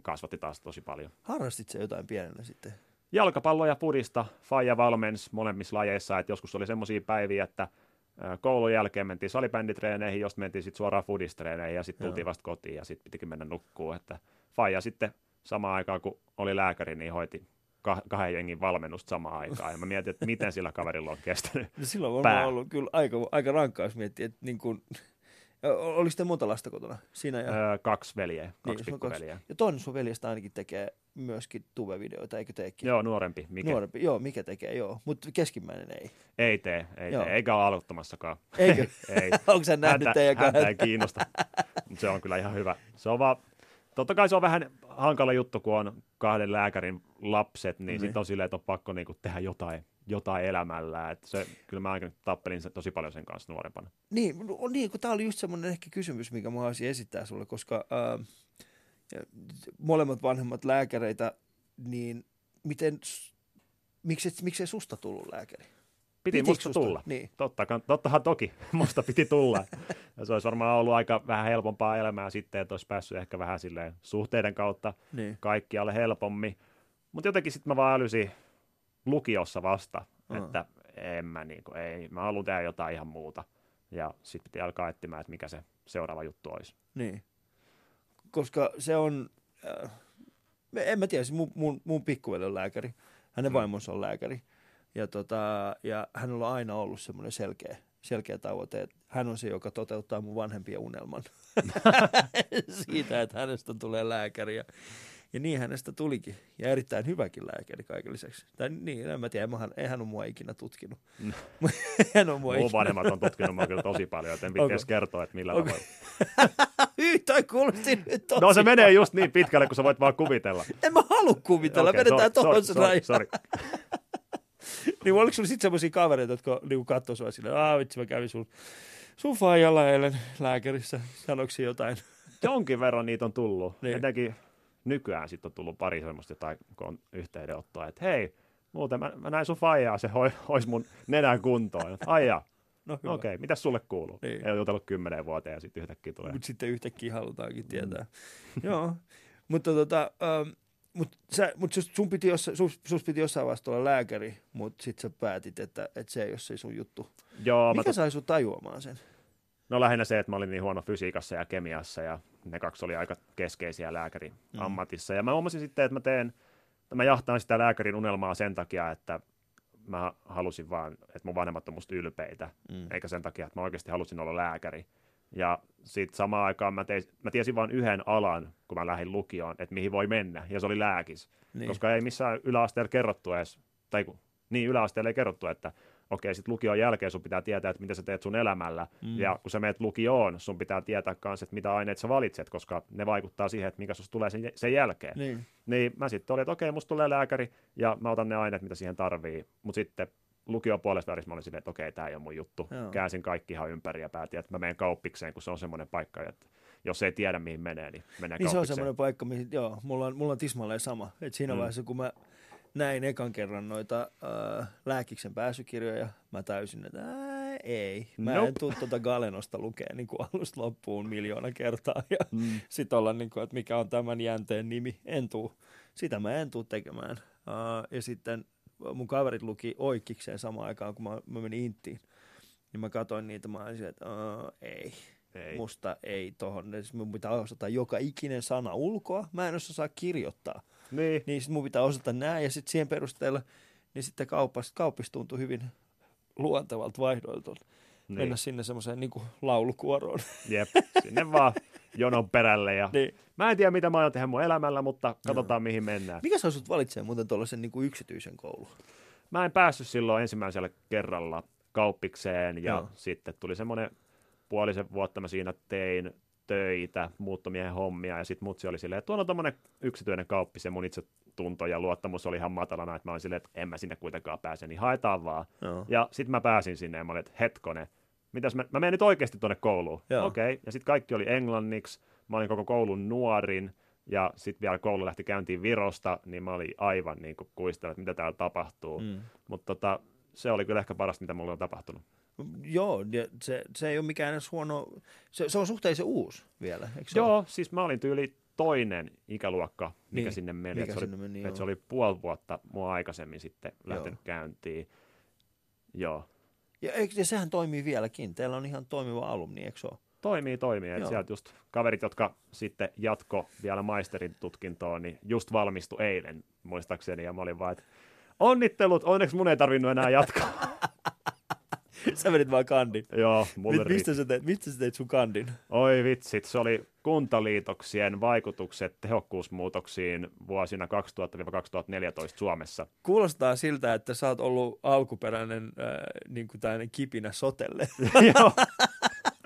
kasvatti taas tosi paljon. Harrastit se jotain pienenä sitten? jalkapallo ja pudista, Faija valmens molemmissa lajeissa, että joskus oli semmoisia päiviä, että koulun jälkeen mentiin salibänditreeneihin, josta mentiin sitten suoraan fudistreeneihin ja sitten tultiin vasta kotiin ja sitten pitikin mennä nukkuun, että Faija sitten samaan aikaan, kun oli lääkäri, niin hoiti kah- kahden jengin valmennusta samaan aikaan ja mä mietin, että miten sillä kaverilla on kestänyt. No silloin on ollut kyllä aika, aika rankkaa, jos miettii, että niin kuin, oli sitten monta lasta kotona? Siinä ja, Ö, kaksi veljeä, kaksi se on kaksi. ja toinen sun veljestä ainakin tekee myöskin tuve-videoita, eikö teekin? Joo, nuorempi. Mikä? Nuorempi, joo, mikä tekee, joo. Mutta keskimmäinen ei. Ei tee, ei Joo. tee, eikä ole aloittamassakaan. Eikö? ei. Onko sä nähnyt häntä, teidän häntä kahden? ei kiinnosta, mutta se on kyllä ihan hyvä. Se on vaan, totta kai se on vähän hankala juttu, kun on kahden lääkärin lapset, niin Niin. sitten on silleen, että on pakko niinku tehdä jotain, jotain elämällä. Et se, kyllä mä ainakin tappelin tosi paljon sen kanssa nuorempana. Niin, on niin, kun tämä oli just semmoinen ehkä kysymys, mikä mä haluaisin esittää sulle, koska ää, molemmat vanhemmat lääkäreitä, niin miten, miksi, miksei susta tullut lääkäri? Piti Pitikö musta susta? tulla. Niin. Totta, tottahan toki, musta piti tulla. Ja se olisi varmaan ollut aika vähän helpompaa elämää sitten, että olisi päässyt ehkä vähän silleen suhteiden kautta Niin. kaikkialle helpommin. Mutta jotenkin sitten mä vaan älysin lukiossa vasta, Aa. että en mä niinku, ei, mä haluan tehdä jotain ihan muuta. Ja sitten piti alkaa etsimään, että mikä se seuraava juttu olisi. Niin. Koska se on, äh, en mä tiedä, siis mun, mun, mun pikkuveli on lääkäri, hänen Mm. vaimonsa on lääkäri. Ja, tota, ja hänellä on aina ollut semmoinen selkeä, selkeä tavoite, että hän on se, joka toteuttaa mun vanhempien unelman siitä, että hänestä tulee lääkäri. Ja, ja niin hänestä tulikin. Ja erittäin hyväkin lääkäri kaiken lisäksi. Tai niin, en mä tiedä, eihän, eihän ole mua ikinä tutkinut. Mm. hän on mua Mun ikinä. vanhemmat on tutkinut mua kyllä tosi paljon, joten pitää Onko? edes kertoa, että millä Onko? tavalla. Toi kuulosti nyt tosi No se menee just niin pitkälle, kun sä voit vaan kuvitella. En mä halua kuvitella, okay, vedetään tuohon se sorry, raja. sorry. Niin oliko sulla sitten semmoisia kavereita, jotka niinku katsoi sua silleen, aah vitsi mä kävin sun, sun faijalla eilen lääkärissä, sanoiko jotain? Jonkin verran niitä on tullut. Niin. Etenkin nykyään sitten on tullut pari semmoista jotain, kun on yhteydenottoa, että hei, muuten mä, mä näin sun faijaa, se hoi, hois mun nenän kuntoon. Ai jaa, No hyvä. okei, okay, mitäs sulle kuuluu? Niin. Ei ole jutellut kymmeneen vuoteen ja sitten yhtäkkiä tulee. Mutta sitten yhtäkkiä halutaankin tietää. Mm. Joo, mutta tota, ähm, mut sä, mut sus, sun piti jossa, sus, sus piti jossain vaiheessa olla lääkäri, mutta sitten sä päätit, että, että se ei ole se sun juttu. Joo, mä Mikä tot... sai sun tajuamaan sen? no lähinnä se, että mä olin niin huono fysiikassa ja kemiassa ja ne kaksi oli aika keskeisiä lääkärin Mm. ammatissa. Ja mä huomasin sitten, että mä teen, että mä jahtaan sitä lääkärin unelmaa sen takia, että mä halusin vaan, että mun vanhemmat on musta ylpeitä. Mm. eikä sen takia, että mä oikeasti halusin olla lääkäri. Ja sitten samaan aikaan mä, tein, mä tiesin vain yhden alan, kun mä lähdin lukioon, että mihin voi mennä, ja se oli lääkis. Niin. Niin. Koska ei missään yläasteella kerrottu edes, tai kun, niin yläasteella ei kerrottu, että okei, sitten lukion jälkeen sun pitää tietää, että mitä sä teet sun elämällä, Mm. ja kun sä meet lukioon, sun pitää tietää myös, että mitä aineet sä valitset, koska ne vaikuttaa siihen, että mikä susta tulee sen, sen jälkeen. Niin. Niin mä sitten olin, että okei, musta tulee lääkäri ja mä otan ne aineet, mitä siihen tarvii. Mutta sitten lukion puolesta välissä mä olin silleen, että okei, tämä ei ole mun juttu. Joo. Käänsin kaikki ihan ympäri ja päätin, että mä menen kauppikseen, kun se on semmoinen paikka, että jos ei tiedä mihin menee, niin menee Niin se on kauppikseen. semmoinen paikka, mihin, joo, mulla on, mulla on tismalleen sama. Et siinä. Mm. vaiheessa, kun mä näin ekan kerran noita äh, lääkiksen pääsykirjoja, mä täysin, että ää, ei. Mä nope. en tuu tuota Galenosta lukea niin kuin alusta loppuun miljoona kertaa. Ja Mm. sitten olla niin kuin, että mikä on tämän jänteen nimi. En tuu. Sitä mä en tuu tekemään. Uh, ja sitten mun kaverit luki oikeikseen samaan aikaan, kun mä, mä menin Inttiin. Niin mä katsoin niitä, mä olisin, että uh, ei, Ei. musta ei tohon. Siis mun pitää osata joka ikinen sana ulkoa. Mä en osaa kirjoittaa. Niin. Niin sit mun pitää osata nää ja sitten siihen perusteella, niin sitten kauppis, kauppis tuntui hyvin luontevalta vaihdoilta niin. mennä sinne semmoiseen niin laulukuoroon. Jep, sinne vaan jonon perälle. Ja... niin. Mä en tiedä, mitä mä aion tehdä mun elämällä, mutta katsotaan, mihin mennään. Mikä saa sut valitsemaan muuten tuollaisen niin yksityisen koulun? Mä en päässyt silloin ensimmäisellä kerralla kauppikseen ja. Joo. sitten tuli semmoinen puolisen vuotta mä siinä tein töitä, muuttomiehen hommia ja sitten mutsi oli silleen, että tuolla on tommonen yksityinen kauppis ja mun itse tunto ja luottamus oli ihan matalana, että mä olin silleen, että en mä sinne kuitenkaan pääse, niin haetaan vaan. Joo. Ja sitten mä pääsin sinne ja mä olin, että hetkone, mitäs mä, mä menen nyt oikeasti tuonne kouluun. Okei, okay. ja sitten kaikki oli englanniksi, mä olin koko koulun nuorin ja sitten vielä koulu lähti käyntiin Virosta, niin mä olin aivan niin kuin kuistellut, että mitä täällä tapahtuu. Mm. Mutta tota, se oli kyllä ehkä parasta, mitä mulle on tapahtunut. Joo, se, se ei ole mikään edes huono, se, se on suhteellisen uusi vielä, eikö se Joo, ole? siis mä olin tyyli toinen ikäluokka, mikä Niin, sinne meni. mikä se, sinne oli, meni, joo. se oli puoli vuotta mua aikaisemmin sitten lähtenyt Joo. käyntiin. Joo, Ja, eikö- ja sehän toimii vieläkin, teillä on ihan toimiva alumni, eikö se ole? toimii, toimii. Et sieltä just kaverit, jotka sitten jatko vielä maisterin tutkintoon, niin just valmistu eilen muistaakseni. Ja mä olin vaan, että onnittelut, onneksi mun ei tarvinnut enää jatkaa. Sä vedit vaan kandin. Joo, mulle Mi- mistä, sä teit, mistä sä teit sun kandin? Oi vitsit, se oli kuntaliitoksien vaikutukset tehokkuusmuutoksiin vuosina 2000-2014 Suomessa. Kuulostaa siltä, että sä oot ollut alkuperäinen äh, niin kuin kipinä sotelle. Joo.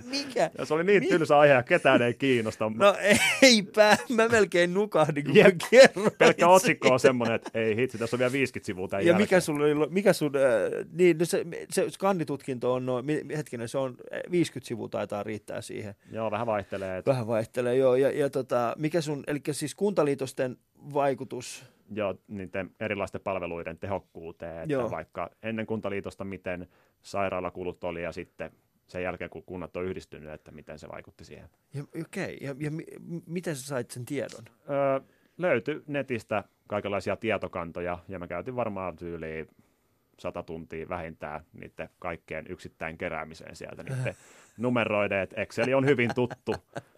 Mikä? Ja se oli niin Mi- tylsä aihe ja ketään ei kiinnosta. No eipä, mä melkein nukahdin, kun Jep. kerroin. Pelkkä otsikko on semmoinen, että ei hitsi, tässä on vielä 50 sivua tämän Ja jälkeen. mikä sun, mikä sun äh, niin, no se, se skannitutkinto on, no, hetkinen, se on 50 sivua taitaa riittää siihen. Joo, vähän vaihtelee. Että... Vähän vaihtelee, joo. Ja, ja tota, mikä sun, eli siis kuntaliitosten vaikutus Joo, niiden erilaisten palveluiden tehokkuuteen, että Joo. vaikka ennen kuntaliitosta miten sairaalakulut oli ja sitten sen jälkeen, kun kunnat on yhdistynyt, että miten se vaikutti siihen. Okei, okay. ja, ja m- miten sä sait sen tiedon? Öö, löytyi netistä kaikenlaisia tietokantoja, ja mä käytin varmaan tyyliin sata tuntia vähintään niiden kaikkeen yksittäin keräämiseen sieltä, niiden numeroiden, että Excel on hyvin tuttu,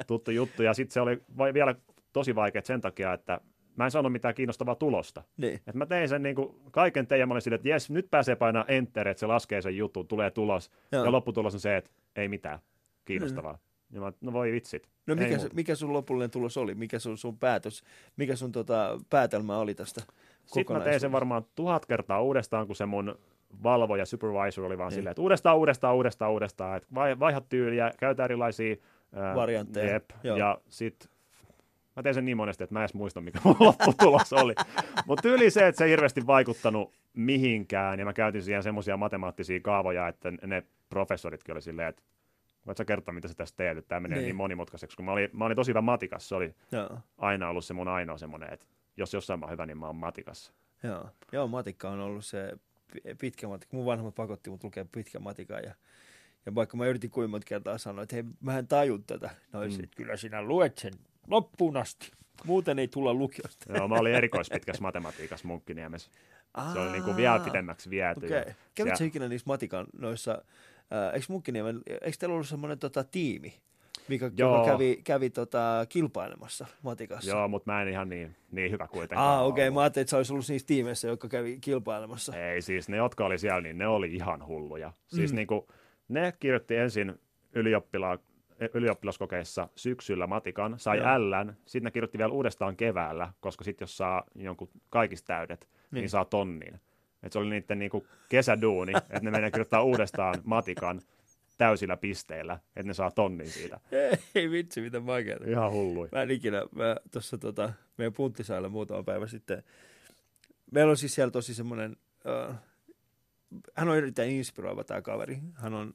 tuttu juttu, ja sitten se oli vielä tosi vaikea sen takia, että mä en saanut mitään kiinnostavaa tulosta. Niin. Et mä tein sen niin kuin kaiken teidän, mä olin sille, että jes, nyt pääsee painaa enter, että se laskee sen jutun, tulee tulos, Joo. ja lopputulos on se, että ei mitään kiinnostavaa. Mm. Ja mä, no voi vitsit. No mikä, se, mikä sun lopullinen tulos oli? Mikä sun, sun päätös, mikä sun tota, päätelmä oli tästä Sitten mä tein sen varmaan tuhat kertaa uudestaan, kun se mun valvoja, supervisor oli vaan niin. silleen, että uudestaan, uudestaan, uudestaan, uudestaan, että vaihat tyyliä, käytä erilaisia variantteja. Jep, ja sitten Mä tein sen niin monesti, että mä en edes muista, mikä mun lopputulos oli. Mutta yli se, että se ei hirveästi vaikuttanut mihinkään, ja mä käytin siihen semmoisia matemaattisia kaavoja, että ne professoritkin oli silleen, että voit sä kertoa, mitä sä tässä teet, että tämä menee niin. niin monimutkaiseksi, kun mä olin, mä olin tosi hyvä matikassa, se oli Joo. aina ollut se mun ainoa semmoinen, että jos jossain mä oon hyvä, niin mä oon matikassa. Joo, Joo matikka on ollut se pitkä matikka. Mun vanhemmat pakotti mut lukea pitkä matikka ja ja vaikka mä yritin kuinka monta kertaa sanoa, että hei, mä en tajun tätä. No, mm. sit, kyllä sinä luet sen loppuun asti. Muuten ei tulla lukiosta. Joo, mä olin erikoispitkässä matematiikassa Munkkiniemessä. Se oli niin kuin vielä pidemmäksi viety. Okay. Kävitkö ikinä niissä matikan noissa, äh, eikö Munkkiniemen, eikö teillä ollut semmoinen tota, tiimi, mikä, joka kävi, kävi tota, kilpailemassa matikassa? Joo, mutta mä en ihan niin, niin hyvä kuitenkaan Ah, okei, okay. mä ajattelin, että sä olisi ollut niissä tiimeissä, jotka kävi kilpailemassa. Ei, siis ne, jotka oli siellä, niin ne oli ihan hulluja. Siis mm. niin kuin, ne kirjoitti ensin ylioppilaan ylioppilaskokeissa syksyllä matikan, sai Joo. L, sitten ne kirjoitti vielä uudestaan keväällä, koska sitten jos saa jonkun kaikista täydet, niin, niin saa tonnin. Et se oli niiden niinku kesäduuni, että ne menee kirjoittaa uudestaan matikan täysillä pisteillä, että ne saa tonnin siitä. Ei vitsi, mitä vaikeaa. Ihan hullui. Mä en ikinä, mä tuossa tota, meidän punttisailla muutama päivä sitten, meillä on siis siellä tosi semmoinen, uh, hän on erittäin inspiroiva tämä kaveri. Hän on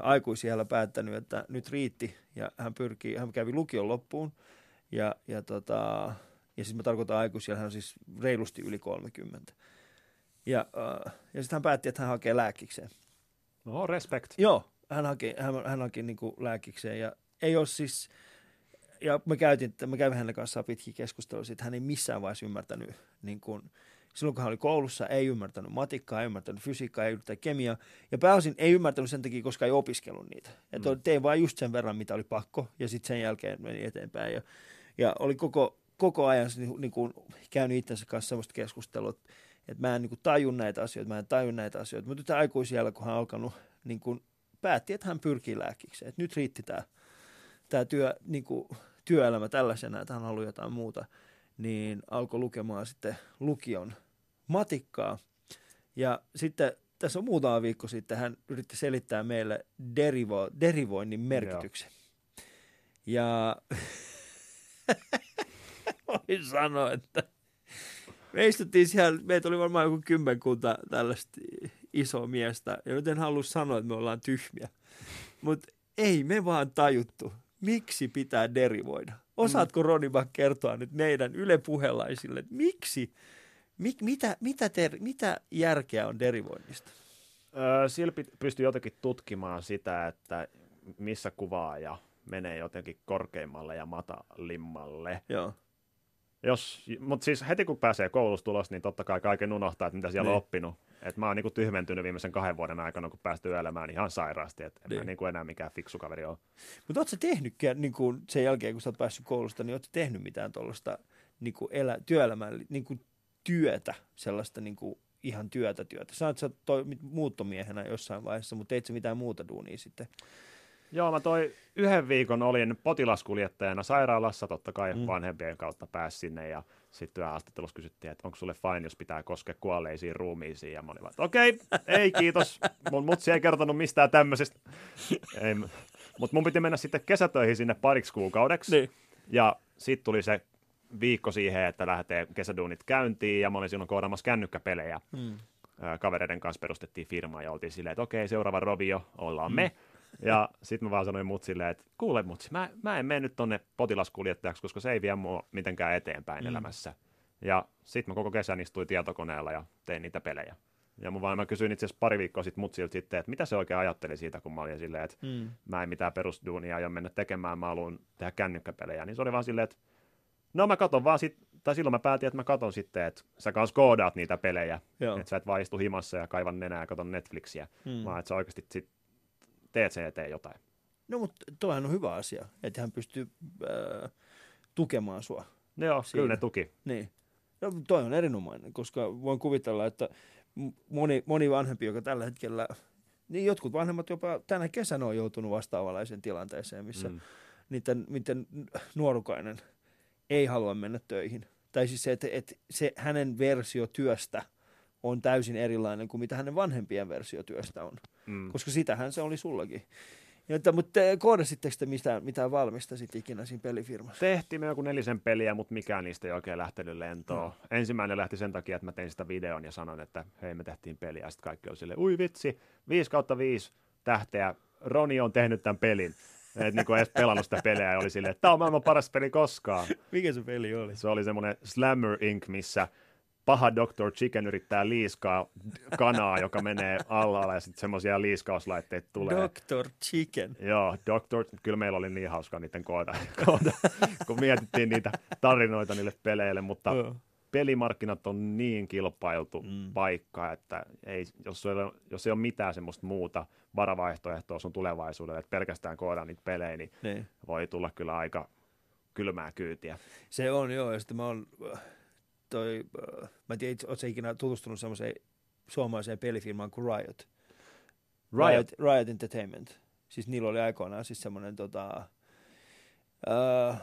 aikuisiellä päättänyt, että nyt riitti ja hän pyrkii, hän kävi lukion loppuun ja, ja, tota, ja siis mä tarkoitan aikuisiellä, hän on siis reilusti yli 30. Ja, ja sitten hän päätti, että hän hakee lääkikseen. No, respect. Joo, hän haki, hän, hän haki niin lääkikseen ja ei ole siis, ja mä, käytin, mä kävin hänen kanssaan pitkiä keskustelua siitä, hän ei missään vaiheessa ymmärtänyt niin kuin, silloin kun hän oli koulussa, ei ymmärtänyt matikkaa, ei ymmärtänyt fysiikkaa, ei ymmärtänyt kemiaa. Ja pääosin ei ymmärtänyt sen takia, koska ei opiskellut niitä. Että mm. tein vain just sen verran, mitä oli pakko, ja sitten sen jälkeen meni eteenpäin. Ja, ja oli koko, koko ajan niin, niin kuin, käynyt itsensä kanssa sellaista keskustelua, että mä en niin kuin, tajun näitä asioita, mä en tajun näitä asioita. Mutta nyt aikuisjällä, kun hän alkanut, niin kuin, päätti, että hän pyrkii lääkikseen. Että nyt riitti tämä, tämä työ, niin kuin, työelämä tällaisena, että hän haluaa jotain muuta niin alkoi lukemaan sitten lukion matikkaa. Ja sitten tässä on muutama viikko sitten hän yritti selittää meille derivo, derivoinnin merkityksen. Joo. Ja voin sanoa, että me istuttiin siellä, meitä oli varmaan joku kymmenkunta tällaista isoa miestä, ja nyt en halua sanoa, että me ollaan tyhmiä. Mutta ei me vaan tajuttu, miksi pitää derivoida. Osaatko Roni vaan kertoa nyt meidän ylepuhelaisille, että miksi, mik, mitä, mitä, ter, mitä järkeä on derivoinnista? Öö, Silpi pystyy jotenkin tutkimaan sitä, että missä kuvaaja menee jotenkin korkeimmalle ja matalimmalle. Joo. Jos, mutta siis heti kun pääsee koulusta tulos, niin totta kai kaiken unohtaa, että mitä siellä niin. on oppinut. Et mä oon niinku tyhmentynyt viimeisen kahden vuoden aikana, kun päästy työelämään ihan sairaasti, että en niin. mä niinku enää mikään fiksu kaveri ole. Mutta ootko tehnyt niinku sen jälkeen, kun sä oot päässyt koulusta, niin ootko tehnyt mitään tuollaista niinku elä, työelämään, niinku työtä, sellaista niinku ihan työtä työtä? Sä oot sä toi, muuttomiehenä jossain vaiheessa, mutta teit sä mitään muuta duunia sitten? Joo, mä toi yhden viikon olin potilaskuljettajana sairaalassa, totta kai mm. vanhempien kautta pääsi sinne ja sitten työhaastattelussa kysyttiin, että onko sulle fine, jos pitää koskea kuolleisiin ruumiisiin. Ja mä olin okei, okay, ei kiitos. Mun mutsi ei kertonut mistään tämmöisestä. Mutta mun piti mennä sitten kesätöihin sinne pariksi kuukaudeksi. Niin. Ja sitten tuli se viikko siihen, että lähtee kesäduunit käyntiin, ja mä olin silloin koodaamassa kännykkäpelejä. Mm. Kavereiden kanssa perustettiin firma, ja oltiin silleen, että okei, seuraava Rovio ollaan mm. me. Ja sitten mä vaan sanoin mutsille, että kuule mutsi, mä, mä en mene nyt tonne potilaskuljettajaksi, koska se ei vie mua mitenkään eteenpäin mm. elämässä. Ja sitten mä koko kesän istuin tietokoneella ja tein niitä pelejä. Ja mun vaan mä kysyin itse asiassa pari viikkoa sitten mutsilta sitten, että mitä se oikein ajatteli siitä, kun mä olin silleen, että Mm. mä en mitään perusduunia aio mennä tekemään, mä haluan tehdä kännykkäpelejä. Niin se oli vaan silleen, että no mä katon vaan sit, tai silloin mä päätin, että mä katon sitten, että sä kanssa koodaat niitä pelejä. Joo. Että sä et vaan istu himassa ja kaivan nenää ja katon Netflixiä, Mm. vaan että sä oikeasti sit teet sen eteen jotain. No mutta toihan on hyvä asia, että hän pystyy äh, tukemaan sua. No joo, Siinä. kyllä ne tuki. Niin. No, toi on erinomainen, koska voin kuvitella, että moni, moni vanhempi, joka tällä hetkellä, niin jotkut vanhemmat jopa tänä kesänä on joutunut vastaavanlaiseen tilanteeseen, missä mm. Mm. niiden, niiden nuorukainen ei halua mennä töihin. Tai siis se, että, että se hänen versio työstä on täysin erilainen kuin mitä hänen vanhempien versio työstä on. Mm. Koska sitähän se oli sullakin. Ja, että, mutta koodasitteko te mitään, mitään valmista sit ikinä siinä pelifirmassa? Tehtiin me joku nelisen peliä, mutta mikään niistä ei oikein lähtenyt lentoon. No. Ensimmäinen lähti sen takia, että mä tein sitä videon ja sanoin, että hei me tehtiin peliä. Sitten kaikki oli silleen, ui vitsi, 5 kautta 5 tähteä. Roni on tehnyt tämän pelin. Et niinku edes pelannut sitä peliä ja oli silleen, että tämä on maailman paras peli koskaan. Mikä se peli oli? Se oli semmoinen Slammer Inc., missä paha Dr. Chicken yrittää liiskaa kanaa, joka menee alhaalla ja sitten semmoisia liiskauslaitteita tulee. Dr. Chicken. Joo, Doctor, kyllä meillä oli niin hauskaa niiden kooda, kooda kun mietittiin niitä tarinoita niille peleille, mutta Joo. pelimarkkinat on niin kilpailtu Mm. paikka, että ei, jos, ei ole, jos ei ole mitään semmoista muuta varavaihtoehtoa sun tulevaisuudelle, että pelkästään koodaa niitä pelejä, niin Niin. voi tulla kyllä aika kylmää kyytiä. Se on joo, ja sitten mä oon, toi, äh, mä en tiedä, ootko sä ikinä tutustunut semmoiseen suomalaiseen pelifirmaan kuin Riot. Riot, Riot Entertainment. Siis niillä oli aikoinaan siis semmoinen tota, äh,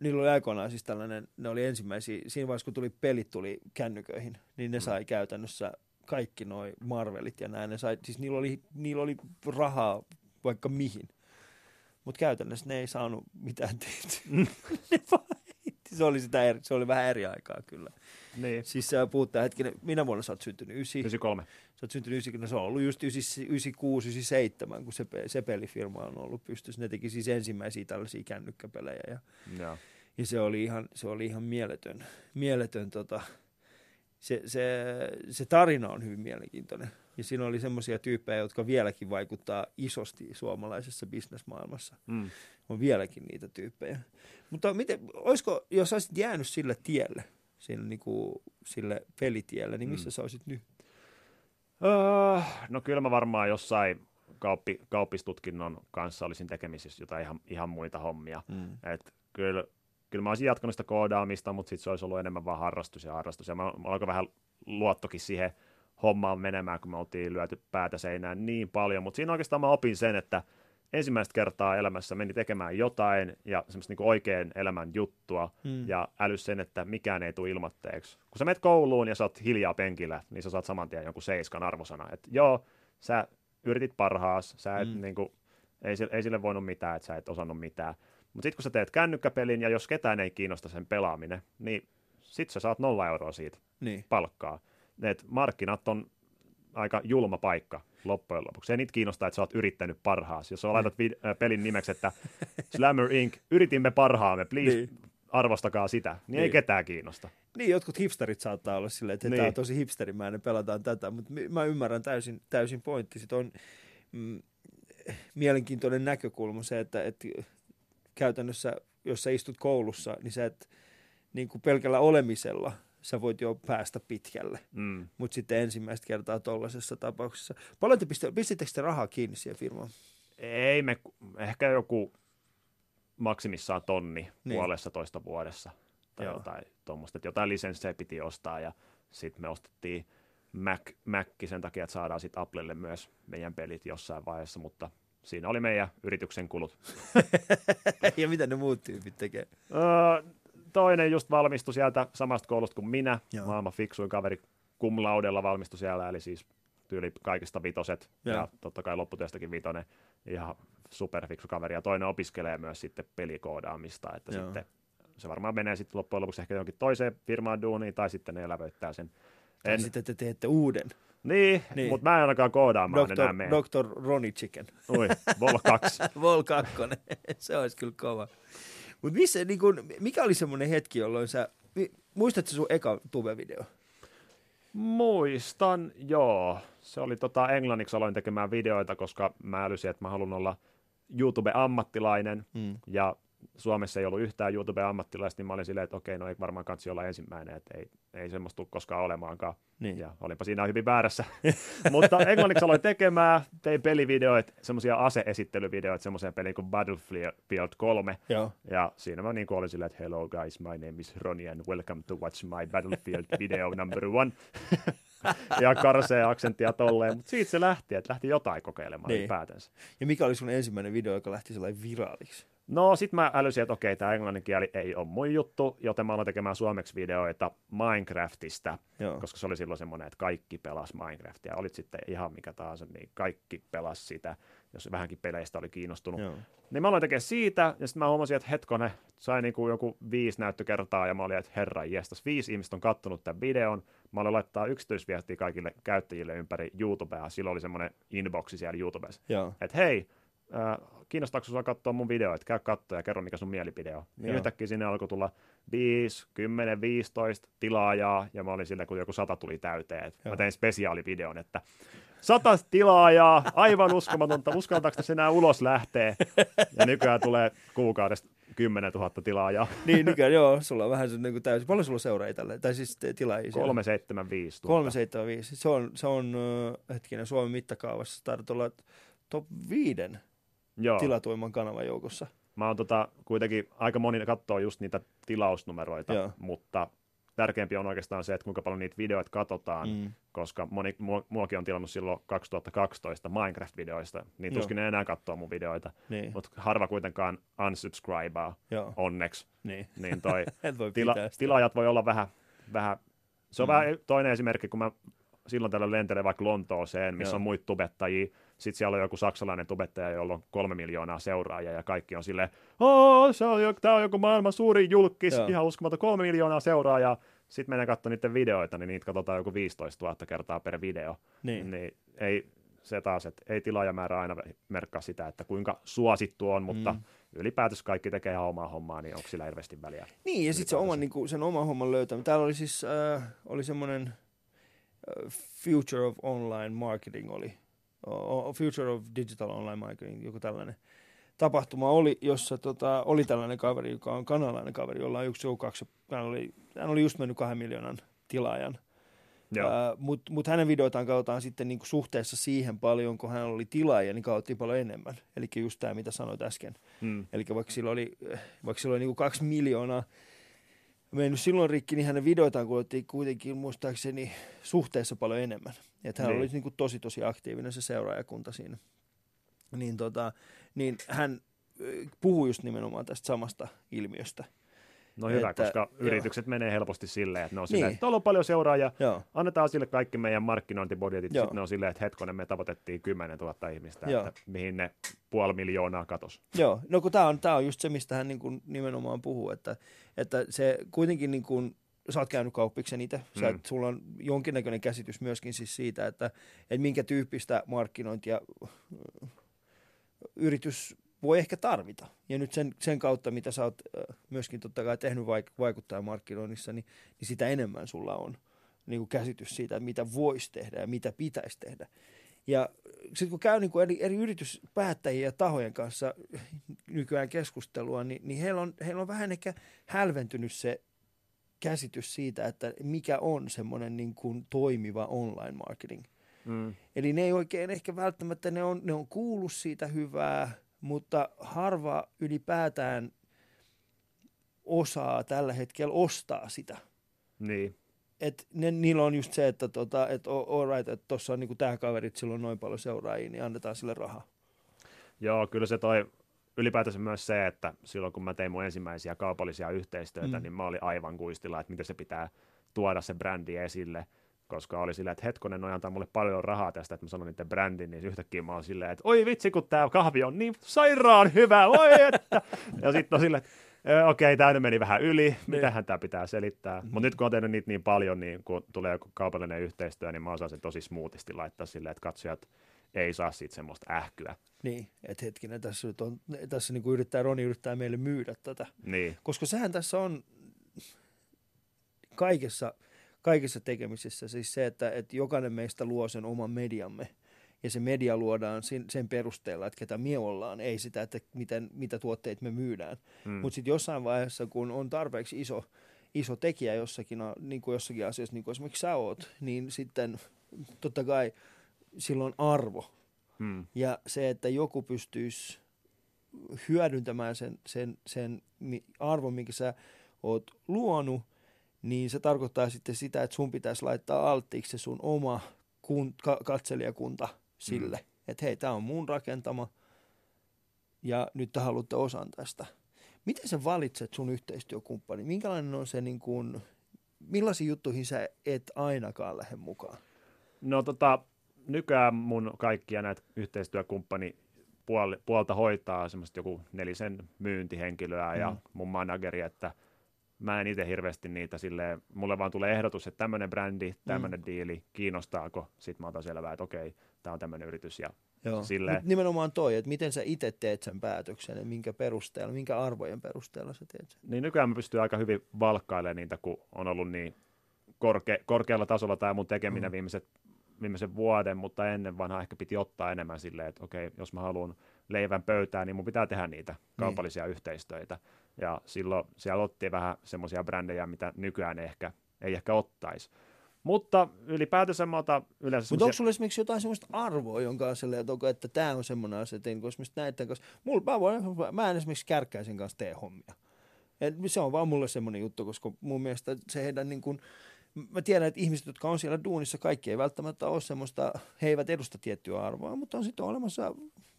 niillä oli aikoinaan siis tällainen, ne oli ensimmäisiä, siinä vaiheessa kun tuli pelit tuli kännyköihin, niin ne Mm. sai käytännössä kaikki noi Marvelit ja näin, ne sai, siis niillä oli, niillä oli rahaa vaikka mihin. Mutta käytännössä ne ei saanut mitään tehtyä. ne vaan. se, oli sitä eri, se oli vähän eri aikaa kyllä. niin, Siis sä puhuttaa hetkinen, minä vuonna sä oot syntynyt? 9, 93. sä oot syntynyt 90, se on ollut just 96, 97, kun se, se pelifirma on ollut pystyssä. Ne teki siis ensimmäisiä tällaisia kännykkäpelejä ja, Joo. ja se, oli ihan, se oli ihan mieletön. mieletön tota, se, se, se, tarina on hyvin mielenkiintoinen. Ja siinä oli semmoisia tyyppejä, jotka vieläkin vaikuttaa isosti suomalaisessa bisnesmaailmassa. Mm. On vieläkin niitä tyyppejä. Mutta miten, olisiko, jos olisit jäänyt sille tielle, sille, niin kuin, sille pelitielle, niin missä Mm. sä olisit nyt? Öö, no kyllä mä varmaan jossain kauppi, kauppistutkinnon kanssa olisin tekemisissä jotain ihan, ihan muita hommia. Mm. Et kyllä, kyllä mä olisin jatkanut sitä koodaamista, mutta sitten se olisi ollut enemmän vaan harrastus ja harrastus. Ja mä, mä alkoi vähän luottokin siihen hommaan menemään, kun me oltiin lyöty päätä seinään niin paljon. Mutta siinä oikeastaan mä opin sen, että ensimmäistä kertaa elämässä meni tekemään jotain ja semmoista niinku oikean elämän juttua Mm. ja älys sen, että mikään ei tule ilmatteeksi. Kun sä menet kouluun ja sä oot hiljaa penkillä, niin sä saat saman tien jonkun seiskan arvosana. Että joo, sä yritit parhaas, sä et, Mm. mm. niinku, ei, sille- ei sille voinut mitään, että sä et osannut mitään. Mutta sitten kun sä teet kännykkäpelin ja jos ketään ei kiinnosta sen pelaaminen, niin sit sä saat nolla euroa siitä Niin. palkkaa. Et markkinat on aika julma paikka loppujen lopuksi. Ei niitä kiinnostaa, että sä oot yrittänyt parhaas. Jos sä laitat vid- äh, pelin nimeksi, että Slammer Inc., yritimme parhaamme, please Niin. arvostakaa sitä, niin, ei Niin. ketään kiinnosta. Niin, jotkut hipsterit saattaa olla silleen, että niin. Niin. tämä on tosi hipsterimäinen, pelataan tätä, mutta mä ymmärrän täysin, täysin pointti. Sitten on mm, mielenkiintoinen näkökulma se, että, että käytännössä, jos sä istut koulussa, niin sä et niin kuin pelkällä olemisella sä voit jo päästä pitkälle. Mm. Mutta sitten ensimmäistä kertaa tuollaisessa tapauksessa. Paljon te piste, pistittekö te rahaa kiinni siihen firmaan? Ei me, ehkä joku maksimissaan tonni Niin. puolessa toista vuodessa tai Joo. jotain tuommoista. Että Jotain lisenssejä piti ostaa ja sitten me ostettiin Mac, Mac sen takia, että saadaan sitten Applelle myös meidän pelit jossain vaiheessa, mutta siinä oli meidän yrityksen kulut. ja mitä ne muut tyypit tekee? Öö, toinen just valmistui sieltä samasta koulusta kuin minä, Joo. Maailman fiksuin kaveri cum laudella valmistui siellä, eli siis tyyli kaikista vitoset Joo. ja totta kai lopputyöstäkin vitonen. Ihan superfiksu kaveri, ja toinen opiskelee myös sitten pelikoodaamista, että Joo. sitten se varmaan menee sitten loppujen lopuksi ehkä jonkin toiseen firmaan duuniin, tai sitten ne elävöittää sen. Tai En, sitten te teette uuden. niin, Niin. mutta mä en ainakaan koodaamaan Dr. enää mene. Dr. Ronnie Chicken. Ui, Vol 2. Vol 2. se olisi kyllä kova. Mutta missä, niin kun, mikä oli semmoinen hetki, jolloin sä, muistatko sun eka tube-video? Muistan, joo. Se oli tota, englanniksi aloin tekemään videoita, koska mä älysin, että mä haluan olla YouTube-ammattilainen. Mm. Ja Suomessa ei ollut yhtään YouTube-ammattilaista, niin mä olin silleen, että okei, no ei varmaan kansi olla ensimmäinen, että ei, ei semmoista tule koskaan olemaankaan. Niin. Ja olinpa siinä hyvin väärässä. Mutta englanniksi aloin tekemään, tein pelivideoita, semmoisia ase-esittelyvideoita semmoiseen peliin kuin Battlefield 3. Joo. Ja siinä mä niin olin silleen, että hello guys, my name is Ronnie and welcome to watch my Battlefield video number one. ja karsee aksenttia tolleen, mutta siitä se lähti, että lähti jotain kokeilemaan Niin. niin. ylipäätänsä. Ja mikä oli sun ensimmäinen video, joka lähti sellainen viraaliksi? No sit mä älysin, että okei, tämä englannin kieli ei ole mun juttu, joten mä aloin tekemään suomeksi videoita Minecraftista, Joo. koska se oli silloin semmoinen, että kaikki pelas Minecraftia. Olit sitten ihan mikä tahansa, niin kaikki pelas sitä, jos vähänkin peleistä oli kiinnostunut. Joo. Niin mä aloin tekemään siitä, ja sitten mä huomasin, että hetkone, sai niinku joku viisi näyttökertaa, ja mä olin, että herra jestas, viisi ihmistä on kattonut tämän videon. Mä olin laittaa yksityisviestiä kaikille käyttäjille ympäri YouTubea, silloin oli semmoinen inboxi siellä YouTubessa. Että hei, kiinnostaako sinua katsoa mun videoita, käy katsoa ja kerro mikä sun mielipide on. Niin Joo. yhtäkkiä sinne alkoi tulla 5, 10, 15 tilaajaa, ja mä olin sillä, kun joku sata tuli täyteen. Et Joo. mä tein spesiaalivideon, että sata tilaajaa, aivan uskomatonta, uskaltaako tässä enää ulos lähtee? Ja nykyään tulee kuukaudesta 10 000 tilaajaa, Niin, nykyään joo, sulla on vähän se niin täysin. Paljon sulla on seuraajia tälle? Tai siis tilaajia siellä? 375 000. 375. Se on, se on hetkinen, Suomen mittakaavassa. Se taitaa olla top viiden Joo. tilatuimman kanavan joukossa. Mä oon tota, kuitenkin, aika moni katsoo just niitä tilausnumeroita, Joo. mutta tärkeämpi on oikeastaan se, että kuinka paljon niitä videoita katsotaan, mm. Koska moni, mua, muakin on tilannut silloin 2012 Minecraft-videoista, niin Joo. tuskin ne enää katsoo mun videoita, Niin, mutta harva kuitenkaan unsubscribea, joo, onneksi, niin. niin toi voi tila, tilaajat voi olla vähän, vähän se on Mm. vähän toinen esimerkki, kun mä silloin tällöin lentelen vaikka Lontooseen, missä Joo. on muita tubettajia, sitten siellä on joku saksalainen tubettaja, jolla on kolme miljoonaa seuraajaa, ja kaikki on silleen, "Oo, se on, joku maailman suurin julkis, Joo. ihan uskomaton, kolme miljoonaa seuraajaa, sitten menen katsomaan niiden videoita, niin niitä katsotaan joku 15 000 kertaa per video, Niin. niin ei, se taas, että ei tilaajamäärä aina merkkaa sitä, että kuinka suosittu on, mutta Mm. ylipäätänsä kaikki tekee ihan omaa hommaa, niin onko sillä hirveästi väliä? Niin, ja sitten se ylipäätänsä. oman, niinku, sen oman homman löytäminen. Täällä oli siis äh, oli semmoinen äh, Future of Online Marketing oli. Future of Digital Online Marketing, joku tällainen tapahtuma oli, jossa tota, oli tällainen kaveri, joka on kanalainen kaveri, jolla on yksi kaksi, hän oli, hän oli just mennyt kahden miljoonan tilaajan. Mutta mut hänen videoitaan katsotaan sitten niinku suhteessa siihen paljon, kun hän oli tilaaja, niin katsottiin paljon enemmän. Eli just tämä, mitä sanoit äsken. Mm. Eli vaikka sillä oli, vaikka sillä oli niinku kaksi miljoonaa mennyt silloin rikki, niin hänen videoitaan kuultiin kuitenkin muistaakseni suhteessa paljon enemmän. Että hän Niin. oli niinku tosi tosi aktiivinen se seuraajakunta siinä. Niin, tota, niin hän puhui just nimenomaan tästä samasta ilmiöstä. No hyvä, Että- koska joo. yritykset menee helposti silleen, että ne on silleen, Niin. että on paljon seuraajia, Joo, annetaan sille kaikki meidän markkinointibudjetit, sitten ne on silleen, että hetkonen, me tavoitettiin 10 000 ihmistä, Joo. että mihin ne puoli miljoonaa katos. Joo, no kun tämä on, tää on just se, mistä hän niin kuin nimenomaan puhuu, että, että se kuitenkin niin kuin, sä oot käynyt kauppiksen itse, sä, Mm. mm. sulla on jonkinnäköinen käsitys myöskin siis siitä, että, että minkä tyyppistä markkinointia ö, yritys voi ehkä tarvita. Ja nyt sen, sen kautta, mitä sä oot myöskin totta kai tehnyt vaik- vaikuttajamarkkinoinnissa, niin, niin sitä enemmän sulla on niin kuin käsitys siitä, että mitä voisi tehdä ja mitä pitäisi tehdä. Ja sitten kun käy niin kuin eri, eri yrityspäättäjien ja tahojen kanssa nykyään keskustelua, niin, niin heillä, on, heillä on vähän ehkä hälventynyt se käsitys siitä, että mikä on semmoinen niin kuin toimiva online marketing. Mm. Eli ne ei oikein ehkä välttämättä, ne on, ne on kuullut siitä hyvää, mutta harva ylipäätään osaa tällä hetkellä ostaa sitä. Niin, Et ne, niillä on just se, että tota, et, all right, että tuossa on niinku tämä kaveri, että sillä on noin paljon seuraajia, niin annetaan sille rahaa. joo, kyllä se toi ylipäätänsä myös se, että silloin kun mä tein mun ensimmäisiä kaupallisia yhteistyötä, mm. niin mä olin aivan kuistilla, että miten se pitää tuoda se brändi esille, koska oli silleen, että hetkonen noin antaa mulle paljon rahaa tästä, että mä sanon niiden brändin, niin yhtäkkiä mä oon silleen, että oi vitsi, kun tämä kahvi on niin sairaan hyvä, voi että. Ja sitten on silleen, että okei, tämä meni vähän yli, niin. mitähän tämä pitää selittää. Mm-hmm. Mutta nyt kun on tehnyt niitä niin paljon, niin kun tulee joku kaupallinen yhteistyö, niin mä osaan sen tosi smoothisti laittaa silleen, että katsojat ei saa siitä semmoista ähkyä. Niin, että hetkinen, tässä, nyt on, tässä niin kuin yrittää, Roni yrittää meille myydä tätä. Niin. Koska sehän tässä on kaikessa, kaikessa tekemisissä siis se, että, että jokainen meistä luo sen oman mediamme – ja se media luodaan sen, sen perusteella, että ketä me ollaan, ei sitä, että miten, mitä tuotteita me myydään. Mm. Mutta sitten jossain vaiheessa, kun on tarpeeksi iso, iso tekijä jossakin, niin kuin jossakin asiassa, niin kuin esimerkiksi sä oot, niin sitten totta kai silloin arvo. Mm. Ja se, että joku pystyisi hyödyntämään sen, sen, sen arvon, minkä sä oot luonut, niin se tarkoittaa sitten sitä, että sun pitäisi laittaa alttiiksi se sun oma kun, ka, katselijakunta – sille, mm. että hei, tämä on mun rakentama ja nyt te haluatte osan tästä. Miten sä valitset sun yhteistyökumppani? Minkälainen on se, niin kuin, millaisiin juttuihin sä et ainakaan lähde mukaan? No tota, nykyään mun kaikkia näitä yhteistyökumppani puol- puolta hoitaa semmoista joku nelisen myyntihenkilöä mm. ja mun manageri, että mä en itse hirveästi niitä silleen, mulle vaan tulee ehdotus, että tämmöinen brändi, tämmöinen mm. diili, kiinnostaako, sit mä otan selvää, että okei, tämä on tämmöinen yritys. Ja Joo. Sille... Mut nimenomaan toi, että miten sä itse teet sen päätöksen ja minkä perusteella, minkä arvojen perusteella sä teet sen. Niin nykyään mä pystyn aika hyvin valkkailemaan niitä, kun on ollut niin korke- korkealla tasolla tämä mun tekeminen mm. viimeiset, viimeisen vuoden, mutta ennen vanhaa ehkä piti ottaa enemmän silleen, että okei, jos mä haluan leivän pöytään, niin mun pitää tehdä niitä niin. kaupallisia niin. yhteistöitä. Ja silloin siellä otti vähän semmoisia brändejä, mitä nykyään ehkä ei ehkä ottaisi. Mutta ylipäätänsä mä otan yleensä... Mutta onko sulla esimerkiksi jotain semmoista arvoa, jonka asialle, että, onko, että tämä on semmoinen asia, että esimerkiksi näiden kanssa... Mulla, mä, voin, mä en esimerkiksi kärkkäisen kanssa tee hommia. Et se on vaan mulle semmoinen juttu, koska mun mielestä se heidän niin kuin, mä tiedän, että ihmiset, jotka on siellä duunissa, kaikki ei välttämättä ole semmoista, he eivät edusta tiettyä arvoa, mutta on sitten olemassa,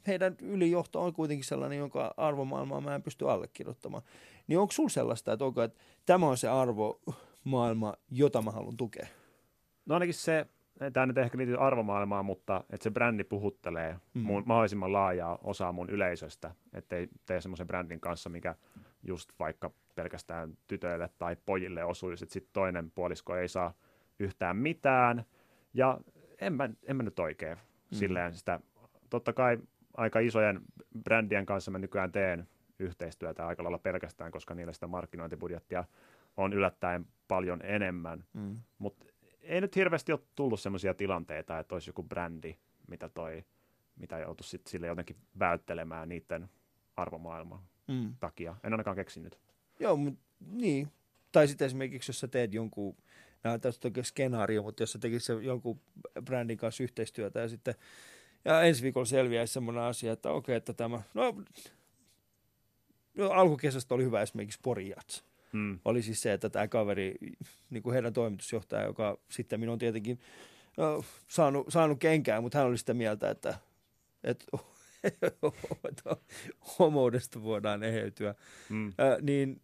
heidän ylijohto on kuitenkin sellainen, jonka arvomaailmaa mä en pysty allekirjoittamaan. Niin onko sulla sellaista, että, onko, että tämä on se arvomaailma, jota mä haluan tukea? No ainakin se, tämä nyt ehkä liittyy arvomaailmaan, mutta että se brändi puhuttelee mm. mun, mahdollisimman laajaa osaa mun yleisöstä, ettei tee semmoisen brändin kanssa, mikä just vaikka pelkästään tytöille tai pojille osuisi, että sitten toinen puolisko ei saa yhtään mitään, ja en mä, en mä nyt oikein mm. silleen sitä, totta kai aika isojen brändien kanssa mä nykyään teen yhteistyötä aika lailla pelkästään, koska niillä sitä markkinointibudjettia on yllättäen paljon enemmän, mm. mutta ei nyt hirveästi ole tullut sellaisia tilanteita, että olisi joku brändi, mitä toi, mitä joutuisi sille jotenkin välttelemään niiden arvomaailman mm. takia. En ainakaan keksinyt. Joo, mutta niin. Tai sitten esimerkiksi, jos sä teet jonkun, nämä tästä oikein skenaario, mutta jos sä tekisit jonkun brändin kanssa yhteistyötä ja sitten ja ensi viikolla selviäisi semmoinen asia, että okei, okay, että tämä, no, no alkukesästä oli hyvä esimerkiksi Porijats mm. oli siis se, että tämä kaveri, niin kuin heidän toimitusjohtaja, joka sitten minun on tietenkin no, saanut, saanut kenkää, mutta hän oli sitä mieltä, että, että homoudesta voidaan eheytyä, mm. äh, niin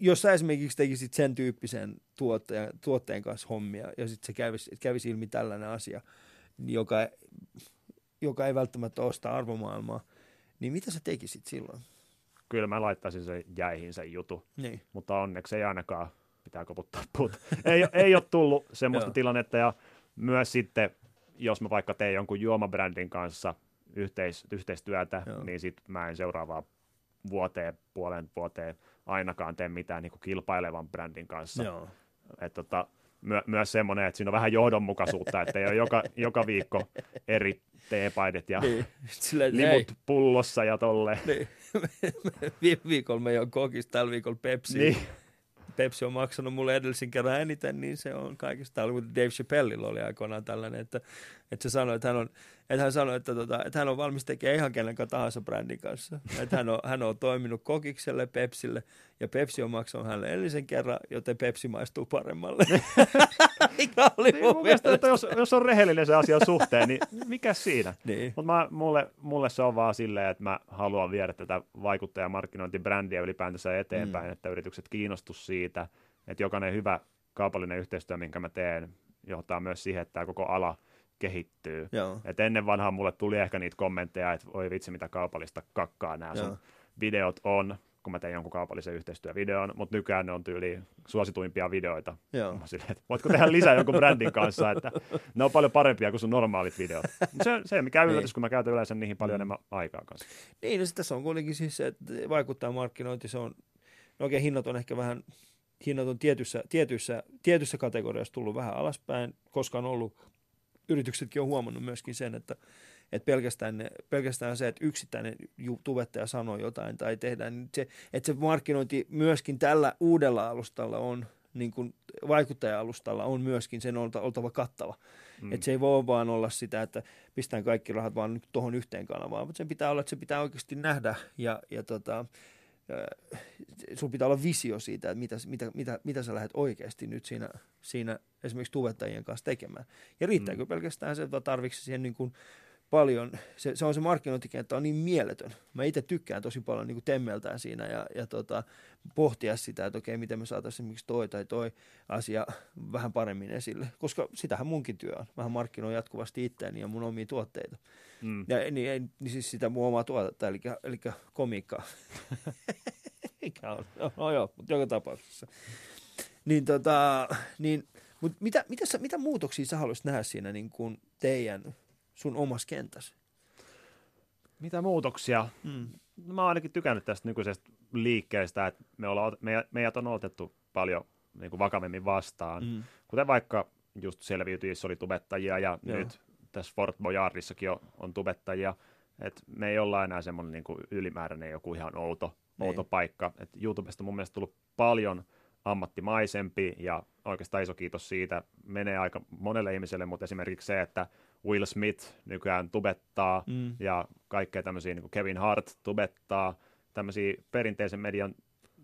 jos sä esimerkiksi tekisit sen tyyppisen tuotteen, tuotteen kanssa hommia ja sitten se kävisi, kävisi ilmi tällainen asia, joka, joka ei välttämättä osta arvomaailmaa, niin mitä sä tekisit silloin? kyllä mä laittaisin sen jäihin sen jutu. Niin. Mutta onneksi ei ainakaan, pitää koputtaa puut. ei, ei ole tullut semmoista tilannetta ja myös sitten, jos mä vaikka teen jonkun juomabrändin kanssa yhteis, yhteistyötä, Joo. niin sitten mä en seuraavaa vuoteen, puolen vuoteen ainakaan tee mitään niin kuin kilpailevan brändin kanssa. Joo. Et tota, my, myös semmoinen, että siinä on vähän johdonmukaisuutta, että ei ole joka, joka viikko eri teepaidet ja niin. Silleen, limut ei. pullossa ja tolleen. Niin. Viime viikolla me on kokista, tällä viikolla Pepsi. Niin. Pepsi on maksanut mulle edellisen kerran eniten, niin se on kaikista. Dave Chappellilla oli aikoinaan tällainen, että, että se sanoi, että hän on että hän sanoi, että, tota, että hän on valmis tekemään ihan kenen tahansa brändin kanssa. Että hän on, hän on toiminut kokikselle, Pepsille, ja Pepsi on maksanut hänelle edellisen kerran, joten Pepsi maistuu paremmalle. mikä oli niin, mun mielestä, että jos, jos on rehellinen se asia suhteen, niin mikä siinä? Niin. Mutta mulle, mulle se on vaan silleen, että mä haluan viedä tätä vaikuttajamarkkinointibrändiä ylipäätänsä eteenpäin, mm. että yritykset kiinnostus siitä, että jokainen hyvä kaupallinen yhteistyö, minkä mä teen, johtaa myös siihen, että tämä koko ala kehittyy. Joo. Et ennen vanhaa mulle tuli ehkä niitä kommentteja, että voi vitsi mitä kaupallista kakkaa nämä sun videot on, kun mä tein jonkun kaupallisen yhteistyövideon, mutta nykyään ne on tyyli suosituimpia videoita. Joo. Silleen, että voitko tehdä lisää jonkun brändin kanssa, että ne on paljon parempia kuin sun normaalit videot. Se, se mikä yllätys, niin. kun mä käytän yleensä niihin paljon mm. enemmän aikaa kanssa. Niin, no tässä on kuitenkin siis se, että vaikuttaa markkinointi, se on, no oikein hinnat on ehkä vähän, hinnat on tietyssä, tietyssä, tietyssä kategoriassa tullut vähän alaspäin, koska on ollut, yrityksetkin on huomannut myöskin sen, että että pelkästään, ne, pelkästään se, että yksittäinen tubettaja sanoo jotain tai tehdään, niin se, että se markkinointi myöskin tällä uudella alustalla on, niin kuin vaikuttaja-alustalla on myöskin sen oltava kattava. Mm. Että se ei voi vaan olla sitä, että pistään kaikki rahat vaan tuohon yhteen kanavaan, mutta sen pitää olla, että se pitää oikeasti nähdä ja, ja tota, sun pitää olla visio siitä, että mitä, mitä, mitä, mitä sä lähdet oikeasti nyt siinä, siinä esimerkiksi tubettajien kanssa tekemään. Ja riittääkö mm. pelkästään se, että tarvitsi siihen niin kuin paljon, se, se on se markkinointikenttä on niin mieletön. Mä itse tykkään tosi paljon niin temmeltään siinä ja, ja tota, pohtia sitä, että okei, miten me saataisiin esimerkiksi toi tai toi asia vähän paremmin esille, koska sitähän munkin työ on. Vähän markkinoin jatkuvasti itseäni ja mun omia tuotteita. Mm. Ja niin, ei, niin siis sitä mun omaa tuotetta, eli, eli komiikkaa. Mikä on? No, no joo, mutta joka tapauksessa. Niin tota, niin, mutta mitä, mitä, mitä muutoksia sä haluaisit nähdä siinä niin kuin teidän sun omassa kentässä? Mitä muutoksia? Mm. No, mä oon ainakin tykännyt tästä nykyisestä liikkeestä, että me ollaan, meidät on otettu paljon niin kuin vakavemmin vastaan. Mm. Kuten vaikka just selviytyissä oli tubettajia ja Joo. nyt tässä Fort Boyardissakin on, on tubettajia. Et me ei olla enää semmoinen niin kuin ylimääräinen joku ihan outo, niin. outo paikka. Et YouTubesta mun mielestä tullut paljon ammattimaisempi ja oikeastaan iso kiitos siitä. Menee aika monelle ihmiselle, mutta esimerkiksi se, että Will Smith nykyään tubettaa mm. ja kaikkea tämmöisiä, niin kuin Kevin Hart tubettaa, tämmöisiä perinteisen median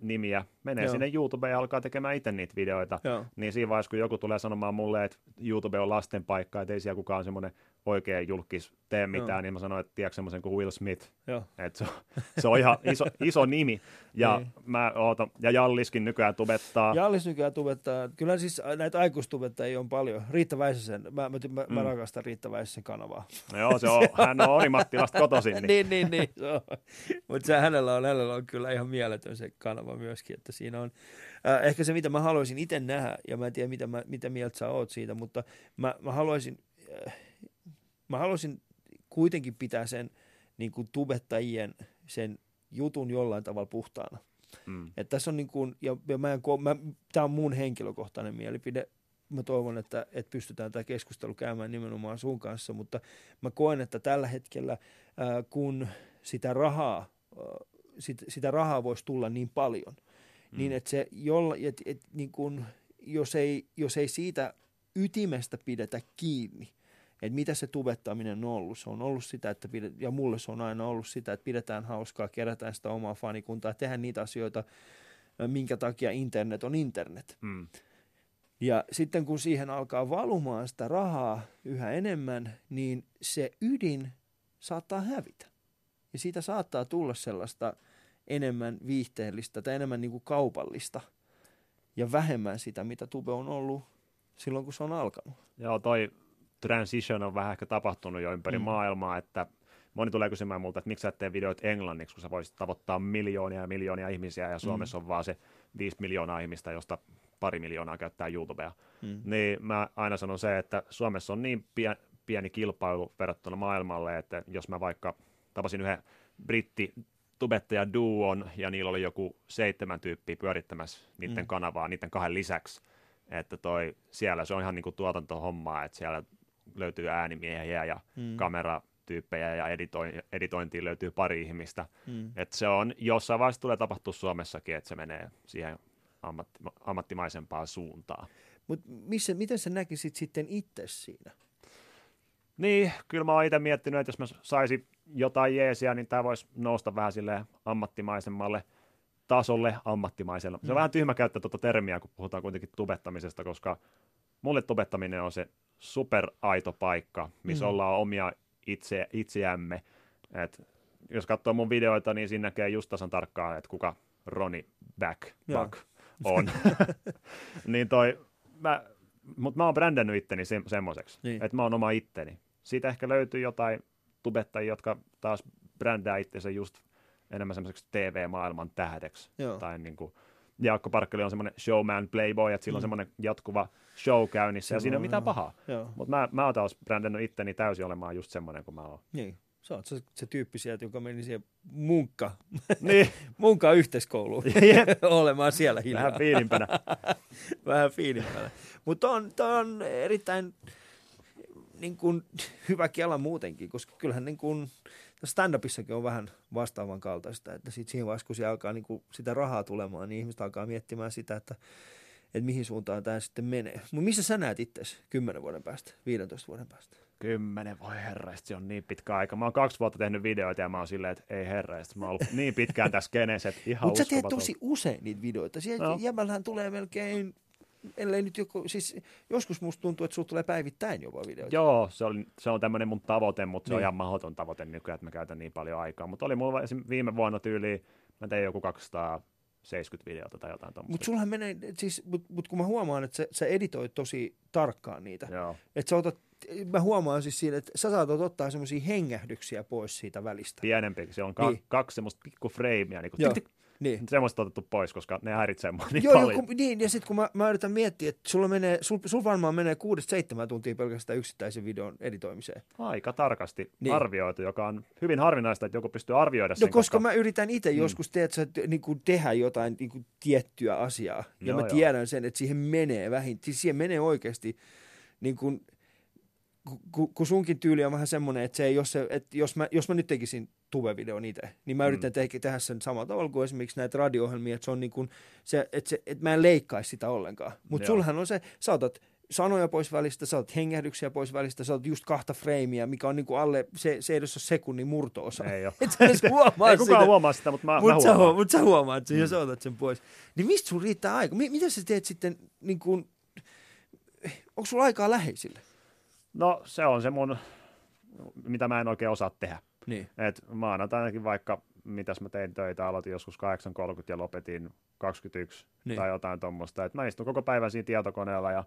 nimiä, menee Joo. sinne YouTubeen ja alkaa tekemään itse niitä videoita, Joo. niin siinä vaiheessa, kun joku tulee sanomaan mulle, että YouTube on lasten paikka, että ei siellä kukaan semmoinen oikea julkis tee mitään, Joo. niin mä sanoin, että tiedätkö semmoisen kuin Will Smith. Joo. Et se, on, se on ihan iso, iso nimi. Ja, niin. mä ootan, ja Jalliskin nykyään tubettaa. Jallis nykyään tubettaa. Kyllä siis näitä aikuistubettajia on paljon. Riitta Väisäsen, mä, mä, mä, mm. mä rakastan Riitta Väisäsen kanavaa. Joo, se on, hän on Orimattilasta kotoisin. Niin, niin, niin. niin Mutta hänellä on, hänellä on kyllä ihan mieletön se kanava myöskin, että siinä on äh, ehkä se, mitä mä haluaisin itse nähdä, ja mä en tiedä, mitä, mä, mitä mieltä sä oot siitä, mutta mä, mä haluaisin... Äh, mä haluaisin kuitenkin pitää sen niin kuin tubettajien sen jutun jollain tavalla puhtaana. Mm. Et tässä on niin kuin, ja, ja mä en, mä, tämä on mun henkilökohtainen mielipide. Mä toivon, että, että pystytään tämä keskustelu käymään nimenomaan sun kanssa, mutta mä koen, että tällä hetkellä, kun sitä rahaa, sitä rahaa voisi tulla niin paljon, mm. niin että se, jolla, et, et, niin kun, jos, ei, jos ei siitä ytimestä pidetä kiinni, että mitä se tubettaminen on ollut. Se on ollut sitä, että pidet, ja mulle se on aina ollut sitä, että pidetään hauskaa, kerätään sitä omaa fanikuntaa, tehdään niitä asioita, minkä takia internet on internet. Mm. Ja sitten kun siihen alkaa valumaan sitä rahaa yhä enemmän, niin se ydin saattaa hävitä. Ja siitä saattaa tulla sellaista enemmän viihteellistä tai enemmän niin kuin kaupallista ja vähemmän sitä, mitä tube on ollut silloin, kun se on alkanut. Joo, toi transition on vähän ehkä tapahtunut jo ympäri mm. maailmaa, että moni tulee kysymään multa, että miksi sä tee videoit englanniksi, kun sä voisit tavoittaa miljoonia ja miljoonia ihmisiä, ja Suomessa mm. on vaan se 5 miljoonaa ihmistä, josta pari miljoonaa käyttää YouTubea. Mm. Niin mä aina sanon se, että Suomessa on niin pien, pieni kilpailu verrattuna maailmalle, että jos mä vaikka tapasin yhden britti tubettaja duon, ja niillä oli joku seitsemän tyyppiä pyörittämässä niiden mm. kanavaa, niiden kahden lisäksi, että toi, siellä se on ihan niin kuin tuotantohommaa, että siellä löytyy äänimiehiä ja mm. kameratyyppejä ja editoin, editointiin löytyy pari ihmistä. Mm. Et se on, jossain vaiheessa tulee tapahtua Suomessakin, että se menee siihen ammatti, ammattimaisempaan suuntaan. Mutta miten sä näkisit sitten itse siinä? Niin, kyllä mä oon itse miettinyt, että jos mä saisin jotain jeesiä, niin tämä voisi nousta vähän sille ammattimaisemmalle tasolle ammattimaisella. Se on mm. vähän tyhmä käyttää tuota termiä, kun puhutaan kuitenkin tubettamisesta, koska mulle tubettaminen on se superaito paikka, missä mm. ollaan omia itse, itseämme. Et jos katsoo mun videoita, niin siinä näkee just tasan tarkkaan, että kuka Roni Back, Back on. niin toi, mä, mutta mä oon brändännyt itteni se, semmoiseksi, Niin. että mä oon oma itteni. Siitä ehkä löytyy jotain tubettajia, jotka taas brändää itsensä just enemmän semmoiseksi TV-maailman tähdeksi. Joo. Tai niin kuin, Jaakko Parkkeli on semmoinen showman, playboy, että sillä on Mm. semmoinen jatkuva show käynnissä, ja Se siinä ei ole on, mitään pahaa. Mutta mä, mä oon taas brändännyt itteni täysin olemaan just semmoinen kuin mä oon. Niin. Sä oot se, se tyyppi sieltä, joka meni siihen munkka, niin, munkka yhteiskouluun olemaan siellä hiljaa. vähän fiinimpänä. Vähän fiinimpänä. Mutta on, on erittäin niin kuin, hyvä kela muutenkin, koska kyllähän niin kuin, stand-upissakin on vähän vastaavan kaltaista, että sit siinä vaiheessa, kun se alkaa niin kuin, sitä rahaa tulemaan, niin ihmiset alkaa miettimään sitä, että, että mihin suuntaan tämä sitten menee. Mutta missä sä näet itse 10 vuoden päästä, 15 vuoden päästä? Kymmenen, voi herra, se on niin pitkä aika. Mä oon kaksi vuotta tehnyt videoita ja mä oon silleen, että ei herra, ja sit mä oon ollut niin pitkään tässä keneessä, että ihan Mutta sä teet tosi usein niitä videoita. Siellä No. tulee melkein, ellei nyt joku, siis joskus musta tuntuu, että sulla tulee päivittäin jopa videoita. Joo, se, oli, se on tämmöinen mun tavoite, mutta se on Niin. ihan mahdoton tavoite nykyään, että mä käytän niin paljon aikaa. Mutta oli mulla viime vuonna tyyli, mä tein joku 270 videota tai jotain Mutta tuommoista. sullahan menee, siis, mut, mut kun mä huomaan, että sä, sä editoit tosi tarkkaan niitä. Että sä otat, mä huomaan siis siinä, että sä saatat ottaa semmoisia hengähdyksiä pois siitä välistä. pienempi. Se on ka- Niin. kaksi semmoista pikku freimiä, niin kuin tik, tik, Niin. semmoista otettu pois, koska ne häiritsee mua niin Joo, joo paljon. kun, niin, ja sitten kun mä, mä yritän miettiä, että sulla, menee, sul, sul varmaan menee 6-7 tuntia pelkästään yksittäisen videon editoimiseen. Aika tarkasti Niin. arvioitu, joka on hyvin harvinaista, että joku pystyy arvioida sen. No koska mä yritän itse Mm. joskus teet, sä, niin kuin tehdä jotain niin kuin tiettyä asiaa. Ja Joo, mä joo. tiedän sen, että siihen menee vähin. Siis siihen menee oikeasti, niin kuin, kun, kun sunkin tyyli on vähän semmoinen, että, se ei, jos, se, että jos, mä, jos mä nyt tekisin tuve-videon itse, niin mä yritän te- tehdä sen samalla tavalla kuin esimerkiksi näitä radio-ohjelmia, että, se on niin kuin, se, että, se, että mä en leikkaisi sitä ollenkaan. Mutta sulhan on se, sä otat sanoja pois välistä, sä otat hengähdyksiä pois välistä, sä otat just kahta freimiä, mikä on niin kuin alle, se, se ei edes ole sekunnin murto-osa. Ei ole. Et sä edes huomaa Ei kukaan sitä. huomaa sitä, mutta mä, mä Mutta sä, huomaan. huo- mut sä huomaat sen, mm. jos otat sen pois. Niin mistä sun riittää aika? Mi- mitä sä teet sitten, niin kuin, onko sulla aikaa läheisille? No se on se mun, mitä mä en oikein osaa tehdä. Niin. Et maanantainakin vaikka, mitäs mä tein töitä, aloitin joskus 8.30 ja lopetin 21 Niin. tai jotain tuommoista. Et mä istun koko päivän siinä tietokoneella ja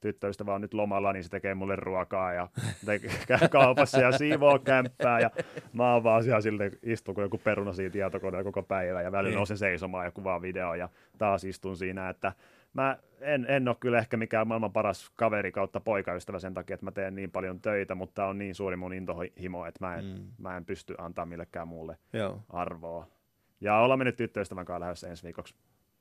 tyttöystävä on nyt lomalla, niin se tekee mulle ruokaa ja käy kaupassa ja siivoo kämppää ja mä oon vaan siellä silleen, istun kuin joku peruna siinä tietokoneella koko päivä ja välillä Niin. nousen seisomaan ja kuvaan video ja taas istun siinä, että mä en, en ole kyllä ehkä mikään maailman paras kaveri kautta poikaystävä sen takia, että mä teen niin paljon töitä, mutta on niin suuri mun intohimo, että mä en, Mm. mä en pysty antaa millekään muulle Joo. arvoa. Ja ollaan me nyt tyttöystävän kanssa lähdössä ensi viikoksi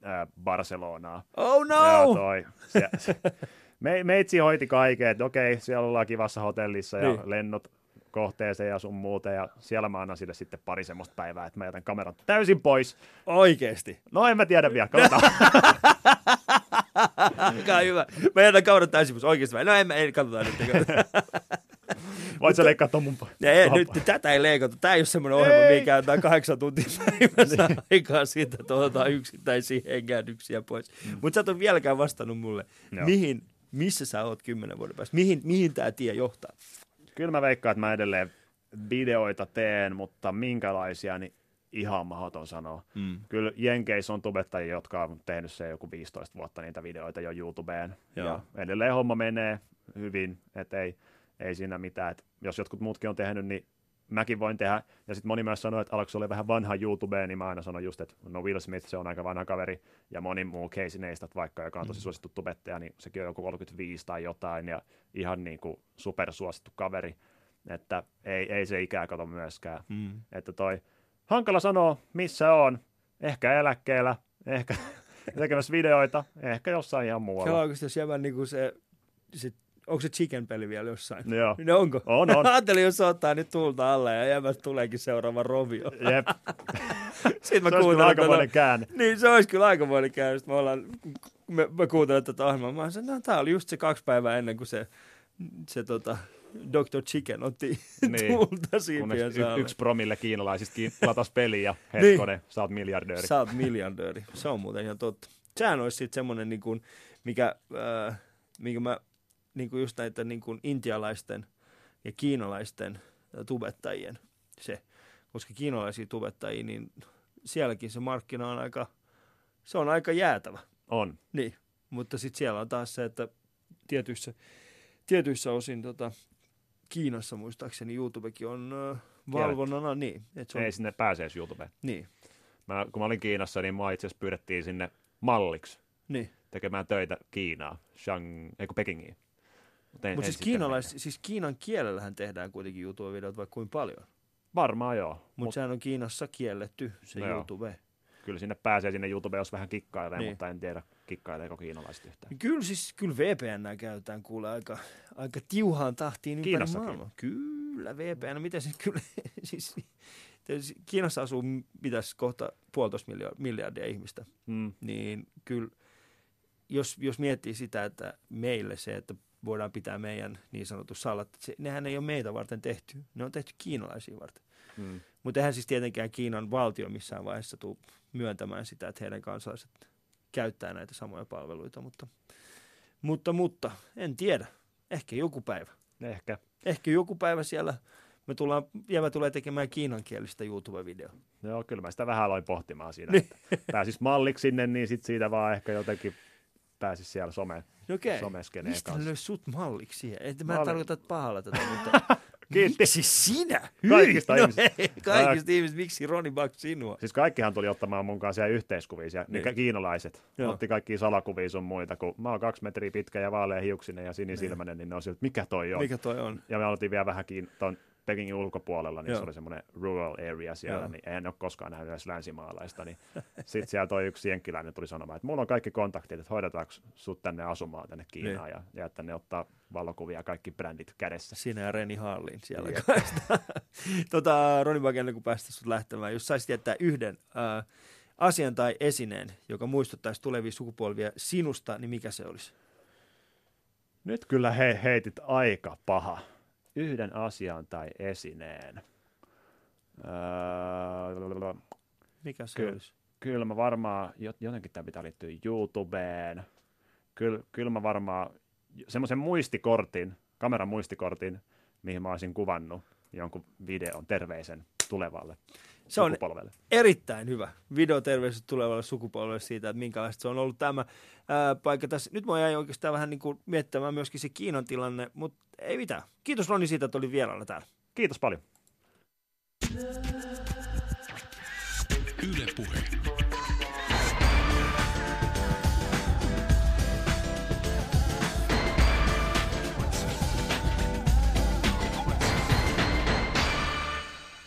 ää, Barcelonaa. Oh Ja no! toi, se, se, me, meitsi hoiti kaiken, että okei, siellä ollaan kivassa hotellissa ja Niin. lennot kohteeseen ja sun muuta, ja siellä mä annan sille sitten pari semmoista päivää, että mä jätän kameran täysin pois. Oikeesti. No en mä tiedä vielä, katsotaan. On hyvä. Mä jätän kaudan täysin, mutta oikeesti. No en mä, ei, katsotaan nyt. Voit sä leikkaa ton mun ei, nyt tätä ei leikata. Tämä ei ole semmoinen ohjelma, Ei. mikä on kahdeksan tuntia päivässä aikaa siitä, että otetaan yksittäisiä hengähdyksiä pois. Mm. Mutta sä et ole vieläkään vastannut mulle, Joo. mihin, missä sä oot kymmenen vuoden päästä? Mihin, mihin tämä tie johtaa? Kyllä mä veikkaan, että mä edelleen videoita teen, mutta minkälaisia, niin ihan mahdoton sanoa. Mm. Kyllä Jenkeissä on tubettajia, jotka on tehnyt se joku 15 vuotta niitä videoita jo YouTubeen. Joo. Ja edelleen homma menee hyvin, että ei, ei siinä mitään. Et jos jotkut muutkin on tehnyt, niin mäkin voin tehdä. Ja sitten moni myös sanoo, että alkoi olla vähän vanha YouTubeen, niin mä aina sanon just, että no Will Smith, se on aika vanha kaveri. Ja moni muu Casey Neistat vaikka, joka on tosi suosittu tubettaja, niin sekin on joku 35 tai jotain. Ja ihan niin kuin supersuosittu kaveri. Että ei, ei se ikää kato myöskään. Mm. Että toi, hankala sanoa, missä on. Ehkä eläkkeellä, ehkä tekemässä videoita, ehkä jossain ihan muualla. Kelaako jos jävän niinku se, se, onko se chicken peli vielä jossain? Joo. No onko? On, on. Ajattelin, jos se ottaa nyt tulta alle ja jävät tuleekin seuraava rovio. Jep, Sitten mä se olisi kyllä kuuntelen aikamoinen tätä- käänne. Niin, se olisi kyllä aikamoinen käännös. Me ollaan, me, me kuuntelen tätä ohjelmaa. Mä sanoin, no tää oli just se kaksi päivää ennen kuin se, se tota, Dr. Chicken otti Niin. niin. tulta siipien Kunnes y- yksi promille kiinalaisista kiin- latas peliä ja hetkonen, sä oot miljardööri. Sä oot miljardööri. Se on muuten ihan totta. Sehän olisi sitten semmoinen, niin kuin, mikä, äh, minkä mä niin kuin just näitä niin kuin intialaisten ja kiinalaisten äh, tubettajien se. Koska kiinalaisia tubettajia, niin sielläkin se markkina on aika, se on aika jäätävä. On. Niin. mutta sitten siellä on taas se, että tietyissä, tietyissä osin tota, Kiinassa muistaakseni YouTubekin on valvonnana. Niin, et se on... Ei sinne pääse edes YouTubeen. Niin. Mä, kun mä olin Kiinassa, niin mua itse asiassa pyydettiin sinne malliksi niin. tekemään töitä Kiinaa, Shang, eikö Pekingiin. Mutta siis, kiinalais, siis Kiinan kielellähän tehdään kuitenkin YouTube-videot vaikka kuin paljon. Varmaan joo. Mut, Mut sehän on Kiinassa kielletty se no YouTube. Joo. Kyllä sinne pääsee sinne YouTube, jos vähän kikkailee, niin. mutta en tiedä kikkaileeko kiinalaiset yhtään. Kyllä siis kyllä VPN käytetään kuule aika, aika tiuhaan tahtiin ympäri maailmaa. Kyllä VPN, miten siis kyllä, siis Kiinassa asuu mitäs kohta puolitoista miljardia ihmistä, mm. niin kyllä jos, jos miettii sitä, että meille se, että voidaan pitää meidän niin sanottu salat, se, nehän ei ole meitä varten tehty, ne on tehty kiinalaisia varten. Mm. Mutta eihän siis tietenkään Kiinan valtio missään vaiheessa tule myöntämään sitä, että heidän kansalaiset käyttää näitä samoja palveluita, mutta, mutta, mutta en tiedä. Ehkä joku päivä. Ehkä. Ehkä joku päivä siellä me tullaan, Jäävä tulee tekemään kiinankielistä YouTube-videoa. Joo, kyllä mä sitä vähän aloin pohtimaan siinä, niin. että pääsis malliksi sinne, niin sit siitä vaan ehkä jotenkin pääsis siellä some, okay. someskeneen Mistä kanssa. Mistä sut malliksi siihen? Et mä en tarkoita pahalla tätä, mutta Kiitti. Miksi sinä? Kaikista no, ihmisistä. Hei, kaikista Ää... ihmisistä. Miksi Roni Buck sinua? Siis kaikkihan tuli ottamaan mun kanssa yhteiskuvia. Siellä, niin. kiinalaiset Joo. otti kaikki salakuvia sun muita, kun mä oon kaksi metriä pitkä ja vaalea hiuksinen ja sinisilmäinen, niin, niin ne on sieltä, mikä toi on? Mikä toi on? Ja me oltiin vielä vähän kiin, ton Pekingin ulkopuolella, niin Joo. se oli semmoinen rural area siellä, Joo. niin en ole koskaan nähnyt edes länsimaalaista. Niin sitten siellä toi yksi jenkkiläinen tuli sanomaan, että mulla on kaikki kontaktit, että hoidetaanko sut tänne asumaan tänne Kiinaan niin. ja, ja että ne ottaa valokuvia kaikki brändit kädessä. Sinä ja Reni Hallin siellä yeah. tota, Roni Bagelle, kun päästä sut lähtemään, jos saisit jättää yhden äh, asian tai esineen, joka muistuttaisi tulevia sukupolvia sinusta, niin mikä se olisi? Nyt kyllä he heitit aika paha yhden asian tai esineen. Öö, Mikä se ky- olisi? Kyllä mä varmaan, jotenkin tämä pitää liittyä YouTubeen. Kyllä, kyllä mä varmaan semmoisen muistikortin, kameran muistikortin, mihin mä olisin kuvannut jonkun videon terveisen tulevalle se on erittäin hyvä videoterveiset tulevalle sukupolvelle siitä, että minkälaista se on ollut tämä ää, paikka tässä. Nyt mä jäin oikeastaan vähän niin kuin miettimään myöskin se Kiinan tilanne, mutta ei mitään. Kiitos Roni siitä, että oli vieraana täällä. Kiitos paljon. Yle puhe.